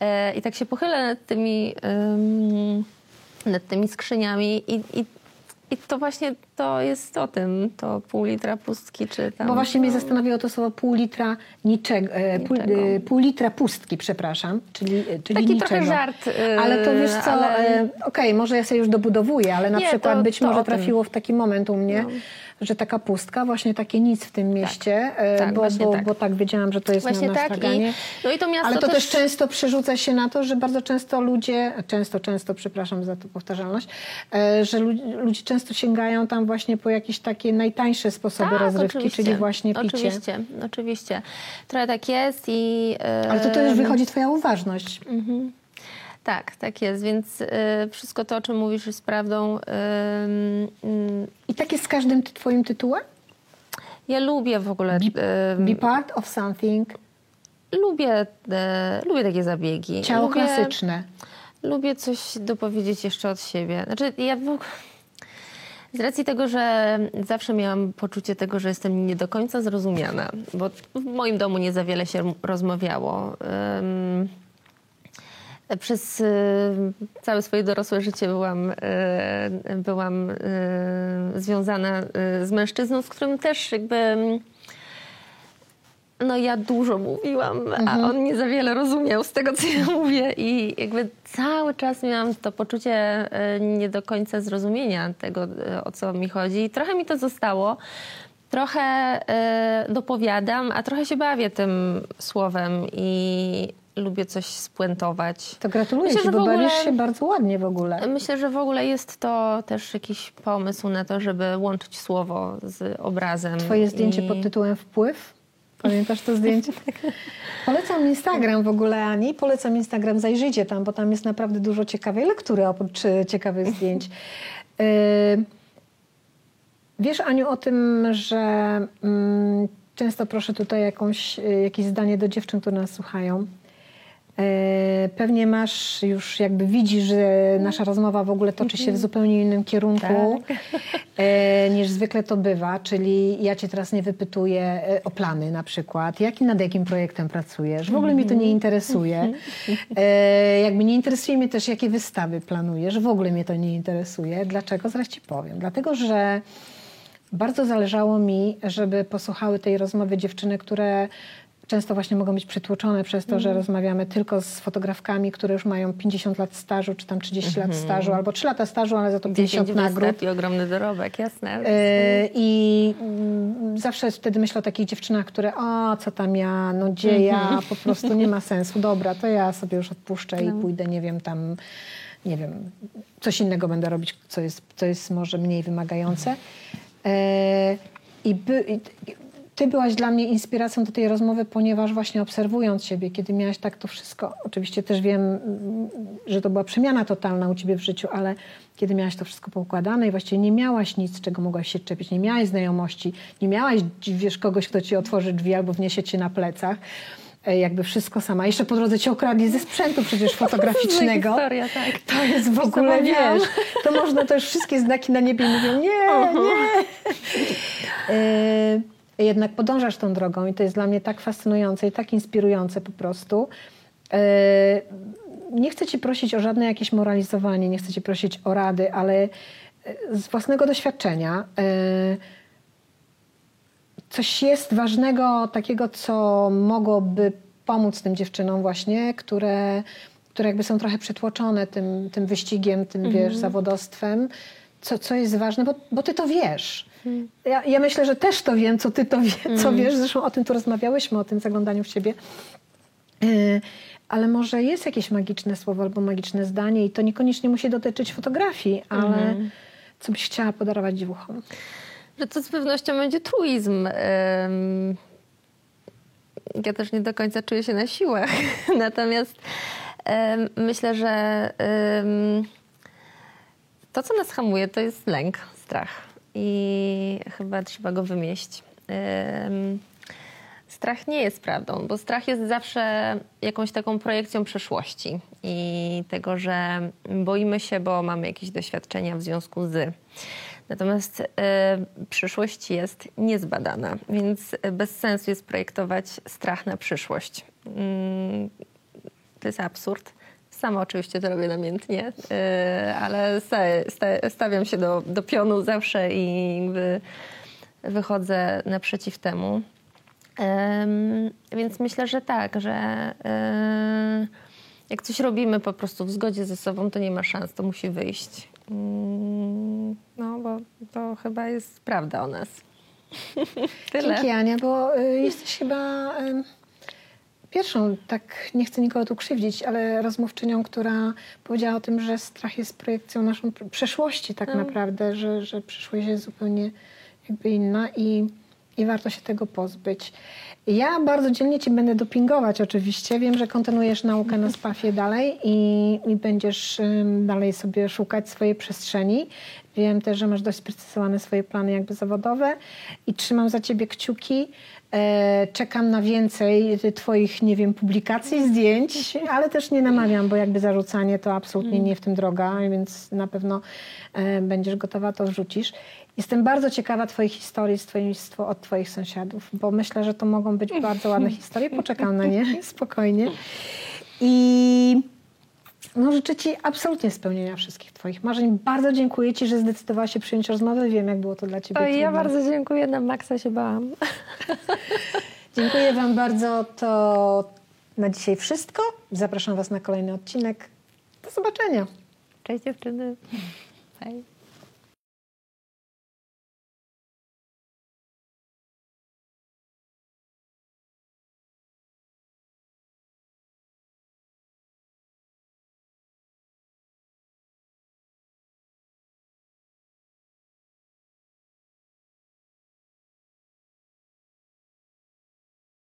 E, I tak się pochylę nad tymi, ym, nad tymi skrzyniami i, i, i to właśnie to jest o tym, to pół litra pustki czy tam...
Bo właśnie mnie zastanowiło to słowo pół litra niczego, e, pół, e, pół litra pustki, przepraszam, czyli, e, czyli
Taki
niczego.
trochę żart, e,
ale to wiesz co,
ale-
okej, może ja sobie już dobudowuję, ale na
Nie,
przykład
to-
być
to
może trafiło w taki moment u mnie, że taka pustka, właśnie takie nic w tym mieście, e,
tak,
bo, bo,
tak.
bo tak wiedziałam, że to jest
Właśnie
na, na
tak i, no i to miasto
Ale to też często przerzuca się na to, że bardzo często ludzie, często, często, przepraszam za tę powtarzalność, e, że lu- ludzie często sięgają tam właśnie po jakieś takie najtańsze sposoby
tak,
rozrywki,
oczywiście,
czyli właśnie picie.
Oczywiście, oczywiście. Trochę tak jest i... e,
Ale to też wychodzi twoja uważność.
Tak, tak jest, więc e, wszystko to, o czym mówisz jest prawdą. Ym, ym,
I tak jest z każdym ty- twoim tytułem?
ja lubię w ogóle...
Be,
ym,
be part of something.
lubię, e, lubię takie zabiegi.
Ciało
lubię,
klasyczne.
Lubię coś dopowiedzieć jeszcze od siebie. Znaczy, ja w ogóle... Z racji tego, że zawsze miałam poczucie tego, że jestem nie do końca zrozumiana, bo w moim domu nie za wiele się rozmawiało. Przez y, całe swoje dorosłe życie byłam, y, byłam y, związana z mężczyzną, z którym też jakby mm, no ja dużo mówiłam, a on nie za wiele rozumiał z tego, co ja mówię i jakby cały czas miałam to poczucie nie do końca zrozumienia tego, o co mi chodzi. I trochę mi to zostało. Trochę dopowiadam, a trochę się bawię tym słowem i lubię coś spuentować.
To gratuluję
Myślę,
ci, bo
ogóle-
bawisz się bardzo ładnie w ogóle.
Myślę, że w ogóle jest to też jakiś pomysł na to, żeby łączyć słowo z obrazem.
Twoje zdjęcie
I-
pod tytułem Wpływ. Pamiętasz to zdjęcie? Polecam Instagram w ogóle Ani. Polecam Instagram, zajrzyjcie tam, bo tam jest naprawdę dużo ciekawej lektury oprócz ciekawych zdjęć. E, Wiesz, Aniu, o tym, że mm, często proszę tutaj jakąś, e, jakieś zdanie do dziewczyn, które nas słuchają. E, Pewnie masz już jakby widzisz, że nasza rozmowa w ogóle toczy się w zupełnie innym kierunku e, niż zwykle to bywa, czyli ja cię teraz nie wypytuję e, o plany na przykład, jaki, nad jakim projektem pracujesz, w ogóle mnie to nie interesuje. E, Jakby nie interesuje mnie też, jakie wystawy planujesz, w ogóle mnie to nie interesuje. Dlaczego? Zaraz ci powiem. Dlatego, że bardzo zależało mi, żeby posłuchały tej rozmowy dziewczyny, które często właśnie mogą być przytłoczone przez to, że rozmawiamy tylko z fotografkami, które już mają 50 lat stażu, czy tam 30 lat stażu, albo 3 lata stażu, ale za to 50
10
nagród.
i ogromny dorobek, jasne.
E, I mm, zawsze wtedy myślę o takich dziewczynach, które o, co tam ja, no gdzie ja, po prostu nie ma sensu. Dobra, to ja sobie już odpuszczę i pójdę, nie wiem, tam, nie wiem, coś innego będę robić, co jest, co jest może mniej wymagające. E, I by, i, ty byłaś dla mnie inspiracją do tej rozmowy, ponieważ właśnie obserwując siebie, kiedy miałaś tak to wszystko, oczywiście też wiem, że to była przemiana totalna u ciebie w życiu, ale kiedy miałaś to wszystko poukładane i właściwie nie miałaś nic, czego mogłaś się czepić, nie miałaś znajomości, nie miałaś, wiesz, kogoś, kto ci otworzy drzwi albo wniesie cię na plecach, e, jakby wszystko sama. Jeszcze po drodze cię okradli ze sprzętu przecież fotograficznego.
historia, tak.
To jest w ogóle, wiesz, to można, to już wszystkie znaki na niebie mówią, nie, nie. Jednak podążasz tą drogą i to jest dla mnie tak fascynujące i tak inspirujące po prostu. E, Nie chcę ci prosić o żadne jakieś moralizowanie, nie chcę ci prosić o rady, ale e, z własnego doświadczenia e, coś jest ważnego, takiego, co mogłoby pomóc tym dziewczynom właśnie, które, które jakby są trochę przytłoczone tym, tym wyścigiem, tym, wiesz, zawodostwem. Co, co jest ważne, bo, bo ty to wiesz. Ja, ja myślę, że też to wiem, co ty to wie, co wiesz. Zresztą o tym tu rozmawiałyśmy, o tym zaglądaniu w siebie. Yy, Ale może jest jakieś magiczne słowo albo magiczne zdanie i to niekoniecznie musi dotyczyć fotografii, ale co byś chciała podarować dziewuchom?
Że to z pewnością będzie truizm. Ja też nie do końca czuję się na siłach. Natomiast ym, myślę, że ym, to, co nas hamuje, to jest lęk, strach. I chyba trzeba go wymieść. Ym, Strach nie jest prawdą, bo strach jest zawsze jakąś taką projekcją przeszłości i tego, że boimy się, bo mamy jakieś doświadczenia w związku z. Natomiast y, przyszłość jest niezbadana, więc bez sensu jest projektować strach na przyszłość. Mm, to jest absurd. Sama oczywiście to robię namiętnie, y, ale sta, sta, stawiam się do, do pionu zawsze i wychodzę naprzeciw temu. Więc myślę, że tak, że yy, jak coś robimy po prostu w zgodzie ze sobą, to nie ma szans, to musi wyjść. Ym, no, bo to chyba jest prawda o nas. Tyle.
Dzięki Ania, bo y, jesteś chyba pierwszą, tak nie chcę nikogo tu krzywdzić, ale rozmówczynią, która powiedziała o tym, że strach jest projekcją naszą pr- przeszłości tak naprawdę, że, że przyszłość jest zupełnie jakby inna i, i warto się tego pozbyć. Ja bardzo dzielnie Ci będę dopingować oczywiście. Wiem, że kontynuujesz naukę na SPAF-ie dalej i, i będziesz dalej sobie szukać swojej przestrzeni. Wiem też, że masz dość sprecyzowane swoje plany jakby zawodowe i trzymam za Ciebie kciuki. E, czekam na więcej Twoich, nie wiem, publikacji, zdjęć, ale też nie namawiam, bo jakby zarzucanie to absolutnie nie w tym droga, więc na pewno e, będziesz gotowa, to wrzucisz. Jestem bardzo ciekawa Twoich historii z twoim, od Twoich sąsiadów, bo myślę, że to mogą być bardzo ładne historie. Poczekam na nie spokojnie. I no, życzę Ci absolutnie spełnienia wszystkich Twoich marzeń. Bardzo dziękuję Ci, że zdecydowałaś się przyjąć rozmowę. Wiem, jak było to dla Ciebie
Oj, ja bardzo dziękuję, na maksa się bałam.
Dziękuję Wam bardzo. To na dzisiaj wszystko. Zapraszam Was na kolejny odcinek. Do zobaczenia.
Cześć dziewczyny. Hej.